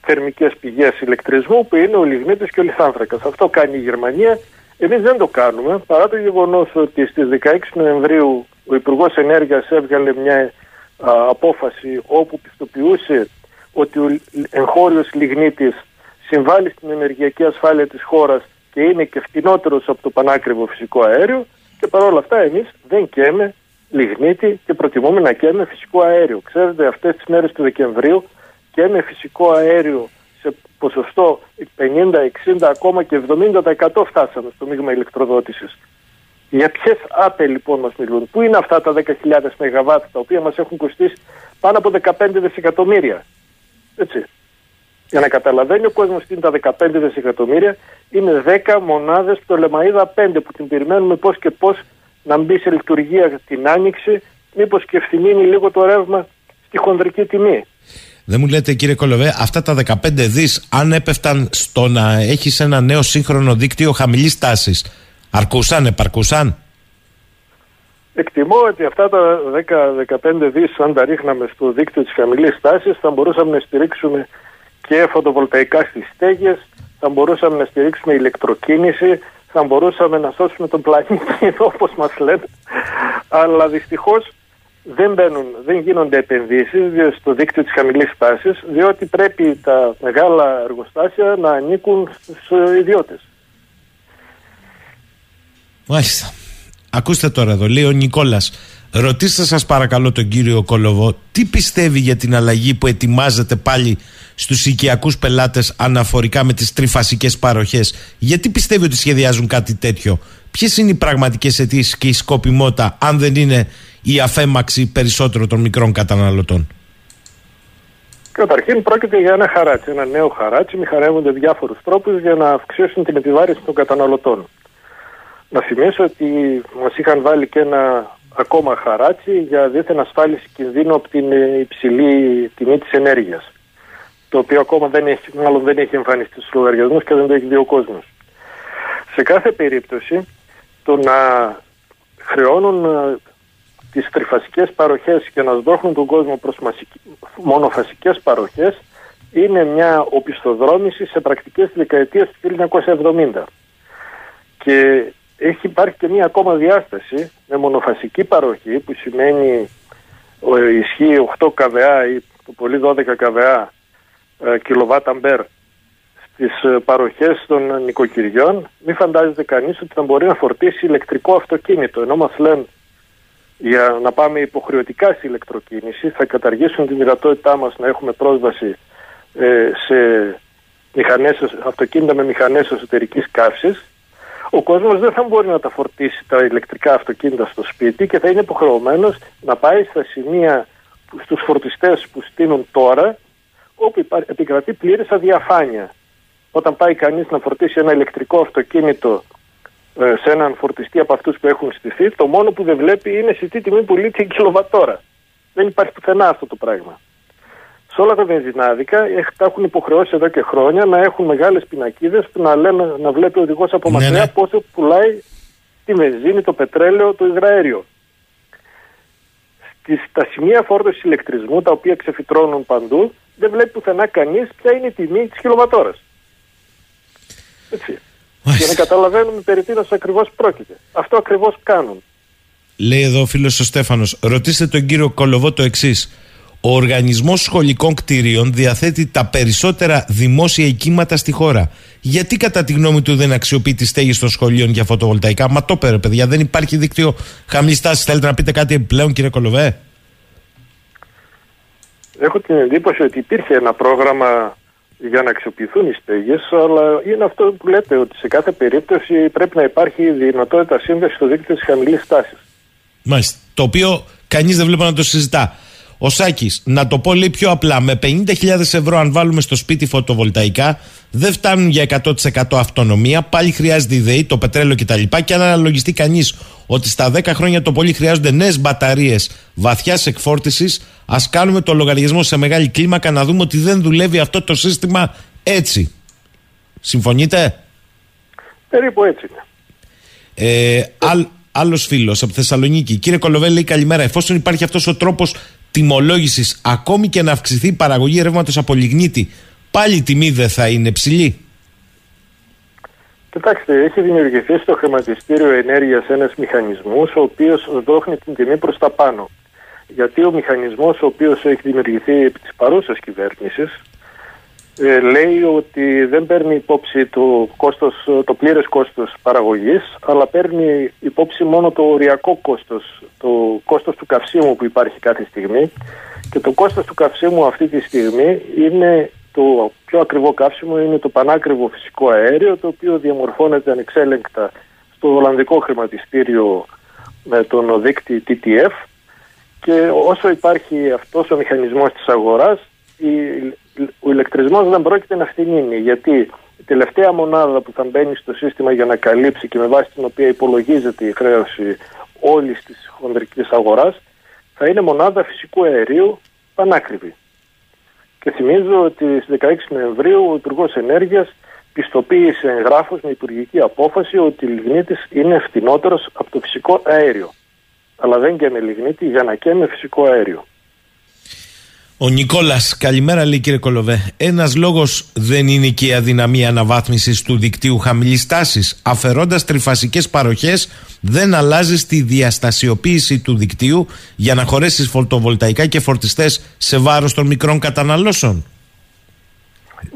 θερμικές πηγές ηλεκτρισμού, που είναι ο λιγνίτης και ο λιθάνθρακας. Αυτό κάνει η Γερμανία. Εμείς δεν το κάνουμε, παρά το γεγονός ότι στις 16 Νοεμβρίου ο Υπουργός Ενέργειας έβγαλε μια απόφαση όπου πιστοποιούσε ότι ο εγχώριος λιγνίτης συμβάλλει στην ενεργειακή ασφάλεια της χώρας και είναι και φτηνότερος από το πανάκριβο φυσικό αέριο και παρόλα αυτά εμείς δεν καίμε λιγνίτη και προτιμούμε να καίμε φυσικό αέριο. Ξέρετε αυτές τις μέρες του Δεκεμβρίου καίμε φυσικό αέριο σε ποσοστό 50, 60, ακόμα και 70% φτάσαμε στο μείγμα ηλεκτροδότησης. Για ποιες άπε λοιπόν μας μιλούν, Πού είναι αυτά τα 10.000 ΜΒ τα οποία μας έχουν κοστίσει πάνω από 15 δισεκατομμύρια; Έτσι. Για να καταλαβαίνει ο κόσμος τι είναι τα 15 δισεκατομμύρια, είναι 10 μονάδες Λεμαίδα 5 που την περιμένουμε πώς και πώς να μπει σε λειτουργία την άνοιξη, μήπως και ευθυμίνει λίγο το ρεύμα στη χονδρική τιμή. Δεν μου λέτε κύριε Κολοβέ, αυτά τα 15 δις αν έπεφταν στο να έχεις ένα νέο σύγχρονο δίκτυο χαμηλής τάσης Αρκούσαν, επαρκούσαν; Εκτιμώ ότι αυτά τα 10-15 δις αν τα ρίχναμε στο δίκτυο της χαμηλής τάσης θα μπορούσαμε να στηρίξουμε και φωτοβολταϊκά στις στέγες, θα μπορούσαμε να στηρίξουμε ηλεκτροκίνηση, θα μπορούσαμε να σώσουμε τον πλανήτη όπως μας λένε. Αλλά δυστυχώς δεν, μπαίνουν, δεν γίνονται επενδύσεις στο δίκτυο της χαμηλής τάσης διότι πρέπει τα μεγάλα εργοστάσια να ανήκουν στους ιδιώτες. Μάλιστα. Ακούστε τώρα εδώ, λέει ο Νικόλας. Ρωτήστε σας παρακαλώ τον κύριο Κολοβό, τι πιστεύει για την αλλαγή που ετοιμάζεται πάλι στους οικιακούς πελάτες αναφορικά με τις τριφασικέ παροχές; Γιατί πιστεύει ότι σχεδιάζουν κάτι τέτοιο, Ποιες είναι οι πραγματικές αιτήσεις και η σκοπιμότητα, αν δεν είναι η αφέμαξη περισσότερο των μικρών καταναλωτών; Καταρχήν πρόκειται για ένα χαράτσι, ένα νέο χαράτσι. Μηχανεύονται διάφορους τρόπους για να αυξήσουν την επιβάρηση των καταναλωτών. Να θυμίσω ότι μας είχαν βάλει και ένα ακόμα χαράτσι για δίθεν ασφάλιση κινδύνου από την υψηλή τιμή της ενέργειας. Το οποίο ακόμα δεν έχει, μάλλον δεν έχει εμφανιστεί στους λογαριασμούς και δεν το έχει δει ο κόσμος. Σε κάθε περίπτωση, το να χρεώνουν ε, τις τριφασικές παροχές και να σδόχνουν τον κόσμο προς μονοφασικές παροχές είναι μια οπισθοδρόμηση σε πρακτικές της δεκαετίας του 1970. Και έχει υπάρχει και μια ακόμα διάσταση με μονοφασική παροχή που σημαίνει ισχύει 8 καβεά ή το πολύ 12 καβεά κιλοβάτα αμπέρ στις ε, παροχές των νοικοκυριών μην φαντάζεται κανείς ότι θα μπορεί να φορτίσει ηλεκτρικό αυτοκίνητο. Ενώ μας λένε για να πάμε υποχρεωτικά στη ηλεκτροκίνηση θα καταργήσουν τη δυνατότητά μας να έχουμε πρόσβαση ε, σε μηχανές, αυτοκίνητα με μηχανές εσωτερικής καύσης ο κόσμος δεν θα μπορεί να τα φορτίσει τα ηλεκτρικά αυτοκίνητα στο σπίτι και θα είναι υποχρεωμένος να πάει στα σημεία στους φορτιστές που στείλουν τώρα όπου επικρατεί πλήρης αδιαφάνεια. Όταν πάει κανείς να φορτίσει ένα ηλεκτρικό αυτοκίνητο ε, σε έναν φορτιστή από αυτούς που έχουν στηθεί, το μόνο που δεν βλέπει είναι σε τι τιμή πουλείται η κιλοβατόρα. Δεν υπάρχει πουθενά αυτό το πράγμα. Σε όλα τα βενζινάδικα τα έχουν υποχρεώσει εδώ και χρόνια να έχουν μεγάλες πινακίδες που να, λένε, να βλέπει ο οδηγός από ναι, μακριά ναι. πόσο πουλάει τη βενζίνη, το πετρέλαιο, το υδραέριο. Στις, τα σημεία φόρτωσης ηλεκτρισμού, τα οποία ξεφυτρώνουν παντού, δεν βλέπει πουθενά κανείς ποια είναι η τιμή της κιλοβατόρα. Έτσι. Για να καταλαβαίνουμε περί τίνος ακριβώς πρόκειται. Αυτό ακριβώς κάνουν. Λέει εδώ ο φίλος ο Στέφανος, ρωτήστε τον κύριο Κολοβό το εξής. Ο Οργανισμός Σχολικών Κτηρίων διαθέτει τα περισσότερα δημόσια οικήματα στη χώρα. Γιατί κατά τη γνώμη του δεν αξιοποιεί τι στέγη των σχολείων για φωτοβολταϊκά; Μα το πέρα, παιδιά, δεν υπάρχει δίκτυο χαμηλής τάσης. Θέλετε να πείτε κάτι επιπλέον, κύριε Κολοβέ; Έχω την εντύπωση ότι υπήρχε ένα πρόγραμμα για να αξιοποιηθούν οι στέγες, αλλά είναι αυτό που λέτε ότι σε κάθε περίπτωση πρέπει να υπάρχει δυνατότητα σύνδεσης στο δίκτυο της χαμηλής τάσης. Μάλιστα. Το οποίο κανείς δεν βλέπει να το συζητά. Ο Σάκης, να το πω λίγο πιο απλά, με 50.000 ευρώ, αν βάλουμε στο σπίτι φωτοβολταϊκά, δεν φτάνουν για 100% αυτονομία. Πάλι χρειάζεται η ΔΕΗ, το πετρέλαιο κτλ. Και αν αναλογιστεί κανείς ότι στα 10 χρόνια το πολύ χρειάζονται νέες μπαταρίες βαθιάς εκφόρτηση, ας κάνουμε το λογαριασμό σε μεγάλη κλίμακα να δούμε ότι δεν δουλεύει αυτό το σύστημα έτσι. Συμφωνείτε; Περίπου έτσι είναι. Ε, Άλλος φίλος από Θεσσαλονίκη. Κύριε Κολοβέλη, καλημέρα. Εφόσον υπάρχει αυτός ο τρόπος τιμολόγησης, ακόμη και να αυξηθεί η παραγωγή ρεύματος από λιγνίτη, πάλι η τιμή δεν θα είναι ψηλή. Κοιτάξτε, έχει δημιουργηθεί στο χρηματιστήριο ενέργειας ένας μηχανισμός ο οποίος δόχνει την τιμή προς τα πάνω. Γιατί ο μηχανισμός ο οποίος έχει δημιουργηθεί επί της παρούσας κυβέρνησης ε, λέει ότι δεν παίρνει υπόψη το, κόστος, το πλήρες κόστος παραγωγής αλλά παίρνει υπόψη μόνο το οριακό κόστος, το κόστος του καυσίμου που υπάρχει κάθε στιγμή. Και το κόστος του καυσίμου αυτή τη στιγμή είναι το πιο ακριβό καύσιμο είναι το πανάκριβο φυσικό αέριο το οποίο διαμορφώνεται ανεξέλεγκτα στο Ολλανδικό χρηματιστήριο με τον δίκτυ TTF και όσο υπάρχει αυτός ο μηχανισμός της αγοράς ο ηλεκτρισμός δεν πρόκειται να φτηνίνει γιατί η τελευταία μονάδα που θα μπαίνει στο σύστημα για να καλύψει και με βάση την οποία υπολογίζεται η χρέωση όλης της χονδρικής αγοράς θα είναι μονάδα φυσικού αερίου πανάκριβη. Και θυμίζω ότι στις 16 Νοεμβρίου ο Υπουργός Ενέργειας πιστοποίησε εγγράφος με υπουργική απόφαση ότι η λιγνίτης είναι φτηνότερος από το φυσικό αέριο. Αλλά δεν και με λιγνίτη για να και με φυσικό αέριο. Ο Νικόλας, καλημέρα λέει κύριε Κολοβέ. Ένας λόγος δεν είναι και η αδυναμία αναβάθμισης του δικτύου χαμηλής τάσης. Αφαιρώντας τριφασικέ παροχές, δεν αλλάζει τη διαστασιοποίηση του δικτύου για να χωρέσεις φωτοβολταϊκά και φορτιστές σε βάρος των μικρών καταναλώσεων.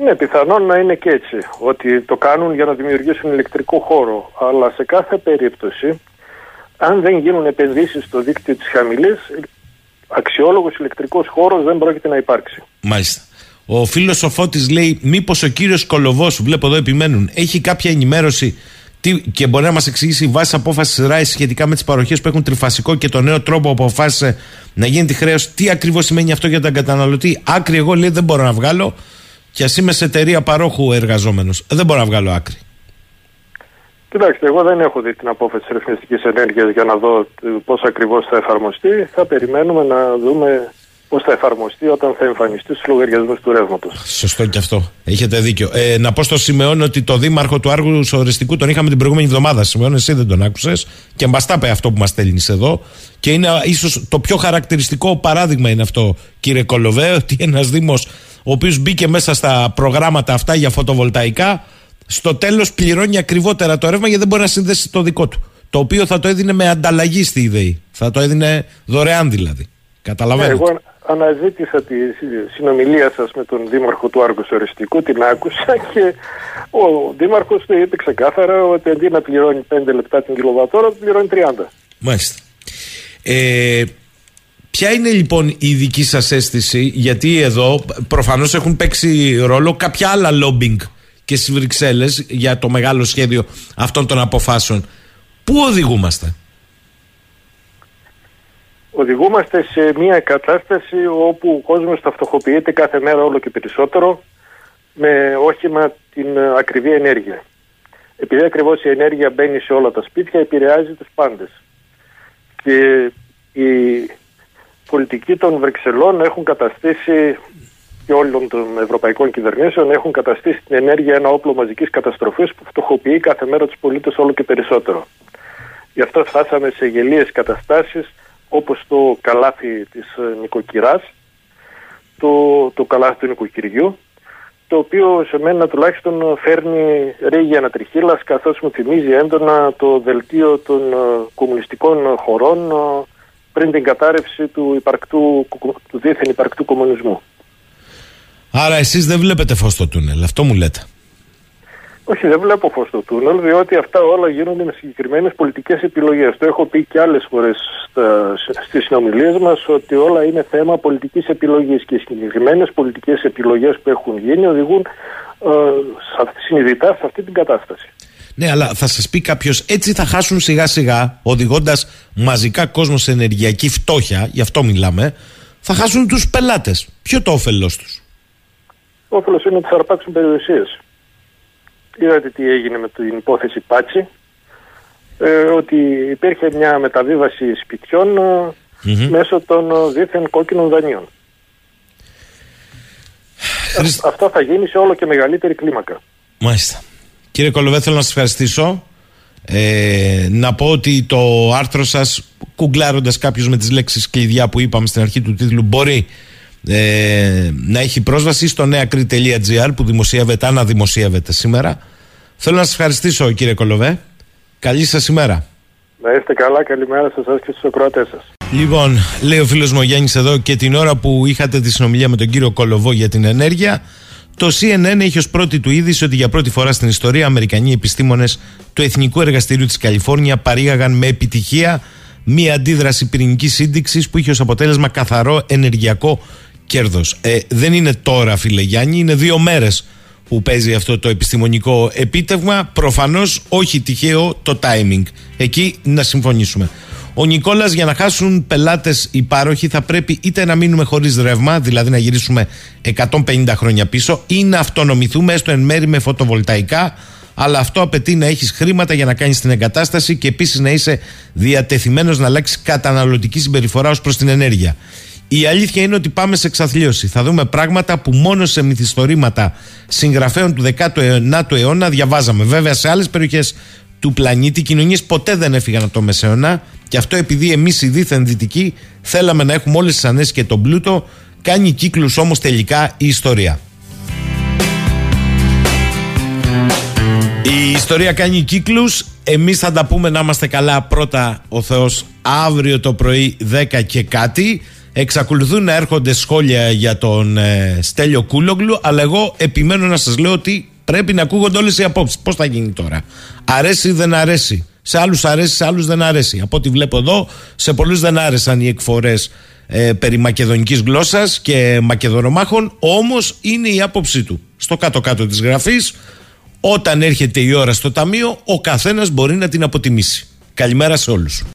Ναι, πιθανόν να είναι και έτσι. Ότι το κάνουν για να δημιουργήσουν ηλεκτρικό χώρο. Αλλά σε κάθε περίπτωση αν δεν γίνουν επενδύσεις στο δίκτυο της χαμηλής, αξιόλογος ηλεκτρικός χώρος δεν πρόκειται να υπάρξει. Μάλιστα. Ο φίλο ο Φώτης λέει: Μήπως ο κύριος Κολοβός, βλέπω εδώ επιμένουν, έχει κάποια ενημέρωση τι, και μπορεί να μας εξηγήσει βάσει απόφασης ΡΑΗ σχετικά με τις παροχές που έχουν τριφασικό και το νέο τρόπο που αποφάσισε να γίνει τη χρέωση. Τι ακριβώς σημαίνει αυτό για τον καταναλωτή; Άκρη, εγώ λέει δεν μπορώ να βγάλω και ας είμαι σε εταιρεία παρόχου εργαζόμενος. Δεν μπορώ να βγάλω άκρη. Κοιτάξτε, εγώ δεν έχω δει την απόφαση της ρυθμιστικής ενέργειας για να δω πώς ακριβώς θα εφαρμοστεί. Θα περιμένουμε να δούμε πώς θα εφαρμοστεί όταν θα εμφανιστεί στους λογαριασμούς του ρεύματος. Σωστό και αυτό. Έχετε δίκιο. Ε, να πω στο Σιμεών ότι το δήμαρχο του Άργους Οριστικού τον είχαμε την προηγούμενη εβδομάδα. Σιμεών, εσύ δεν τον άκουσες και μα τα αυτό που μας στέλνεις εδώ. Και είναι ίσως το πιο χαρακτηριστικό παράδειγμα είναι αυτό, κύριε Κολοβέ, ότι ένας Δήμος ο οποίος μπήκε μέσα στα προγράμματα αυτά για φωτοβολταϊκά, στο τέλος πληρώνει ακριβότερα το ρεύμα γιατί δεν μπορεί να συνδέσει το δικό του. Το οποίο θα το έδινε με ανταλλαγή στη ιδέα. Θα το έδινε δωρεάν δηλαδή. Καταλαβαίνετε. Ναι, εγώ αναζήτησα τη συνομιλία σας με τον Δήμαρχο του Άργου Οριστικού, την άκουσα και ο Δήμαρχος του είπε ξεκάθαρα ότι αντί να πληρώνει 5 λεπτά την κιλοβατόρα, πληρώνει 30. Μάλιστα. Ε, ποια είναι λοιπόν η δική σας αίσθηση, γιατί εδώ προφανώς έχουν παίξει ρόλο κάποια άλλα lobbying και στις Βρυξέλλες για το μεγάλο σχέδιο αυτών των αποφάσεων. Πού οδηγούμαστε; Οδηγούμαστε σε μια κατάσταση όπου ο κόσμος φτωχοποιείται κάθε μέρα όλο και περισσότερο με όχημα την ακριβή ενέργεια. Επειδή ακριβώς η ενέργεια μπαίνει σε όλα τα σπίτια, επηρεάζει τους πάντες. Και οι πολιτικοί των Βρυξελών έχουν καταστήσει και όλων των ευρωπαϊκών κυβερνήσεων έχουν καταστήσει την ενέργεια ένα όπλο μαζικής καταστροφής που φτωχοποιεί κάθε μέρα τους πολίτες όλο και περισσότερο. Γι' αυτό φτάσαμε σε γελίες καταστάσεις όπως το καλάθι της ε, νοικοκυράς, το, το καλάθι του νοικοκυριού, το οποίο σε μένα τουλάχιστον φέρνει ρίγη ανατριχίλας καθώς μου θυμίζει έντονα το δελτίο των ε, κομμουνιστικών χωρών ε, πριν την κατάρρευση του, υπαρκτού, του δίθεν υπαρκτού κομμουνισμού. Άρα εσείς δεν βλέπετε φως στο τούνελ, αυτό μου λέτε. Όχι, δεν βλέπω φως στο τούνελ, διότι αυτά όλα γίνονται με συγκεκριμένες πολιτικές επιλογές. Το έχω πει και άλλες φορές στις συνομιλίες μας ότι όλα είναι θέμα πολιτικής επιλογής και οι συγκεκριμένες πολιτικές επιλογές που έχουν γίνει οδηγούν ε, συνειδητά σε αυτή την κατάσταση. Ναι, αλλά θα σας πει κάποιος, έτσι θα χάσουν σιγά σιγά, οδηγώντας μαζικά κόσμο σε ενεργειακή φτώχεια, γι' αυτό μιλάμε, θα χάσουν τους πελάτες. Ποιο το όφελός τους; Το όφελος είναι ότι θα αρπάξουν περιουσίες. Είδατε τι έγινε με την υπόθεση Πάτσι, ε, ότι υπήρχε μια μεταβίβαση σπιτιών ε, μέσω των ε, δίθεν κόκκινων δανείων. Αυτό θα γίνει σε όλο και μεγαλύτερη κλίμακα. Μάλιστα. Κύριε Κολοβέ, θέλω να σας ευχαριστήσω. Ε, να πω ότι το άρθρο σας, κουγκλάροντας κάποιος με τις λέξεις κλειδιά που είπαμε στην αρχή του τίτλου, μπορεί ε, να έχει πρόσβαση στο νεακρή.gr που δημοσιεύεται, αναδημοσιεύεται σήμερα. Θέλω να σας ευχαριστήσω κύριε Κολοβέ. Καλή σας ημέρα. Να είστε καλά, καλημέρα σε εσά και στους ακροατές σας. Λοιπόν, λέει ο φίλος μου Γιάννης εδώ και την ώρα που είχατε τη συνομιλία με τον κύριο Κολοβό για την ενέργεια, το CNN είχε ως πρώτη του είδηση ότι για πρώτη φορά στην ιστορία Αμερικανοί επιστήμονες του Εθνικού Εργαστηρίου της Καλιφόρνια παρήγαγαν με επιτυχία μία αντίδραση πυρηνικής σύνδεξης που είχε ως αποτέλεσμα καθαρό ενεργειακό κέρδος. Ε, δεν είναι τώρα, φίλε Γιάννη, είναι δύο μέρες που παίζει αυτό το επιστημονικό επίτευγμα. Προφανώς όχι τυχαίο το timing. Εκεί να συμφωνήσουμε. Ο Νικόλας για να χάσουν πελάτες οι πάροχοι θα πρέπει είτε να μείνουμε χωρίς ρεύμα, δηλαδή να γυρίσουμε 150 χρόνια πίσω, ή να αυτονομηθούμε έστω εν μέρη με φωτοβολταϊκά, αλλά αυτό απαιτεί να έχεις χρήματα για να κάνεις την εγκατάσταση και επίσης να είσαι διατεθειμένος να αλλάξεις καταναλωτική συμπεριφορά ως προς την ενέργεια. Η αλήθεια είναι ότι πάμε σε εξαθλίωση. Θα δούμε πράγματα που μόνο σε μυθιστορήματα συγγραφέων του 19ου αιώνα διαβάζαμε. Βέβαια, σε άλλες περιοχές του πλανήτη οι κοινωνίες ποτέ δεν έφυγαν από το Μεσαίωνα και αυτό επειδή εμείς οι δίθεν δυτικοί θέλαμε να έχουμε όλες τις ανέσει και τον πλούτο. Κάνει κύκλους όμως τελικά η ιστορία. Η ιστορία κάνει κύκλους Εμείς θα τα πούμε να είμαστε καλά Πρώτα ο Θεός αύριο το πρωί 10 και κάτι Εξακολουθούν να έρχονται σχόλια για τον ε, Στέλιο Κούλογλου, αλλά εγώ επιμένω να σας λέω ότι πρέπει να ακούγονται όλες οι απόψεις. Πώς θα γίνει τώρα; Αρέσει ή δεν αρέσει; Σε άλλους αρέσει, σε άλλους δεν αρέσει. Από ό,τι βλέπω εδώ, σε πολλούς δεν άρεσαν οι εκφορές ε, περί μακεδονικής γλώσσας και μακεδονομάχων όμως είναι η άποψή του στο κάτω-κάτω της γραφής όταν έρχεται η ώρα στο ταμείο ο καθένας μπορεί να την αποτιμήσει καλημέρα σε όλους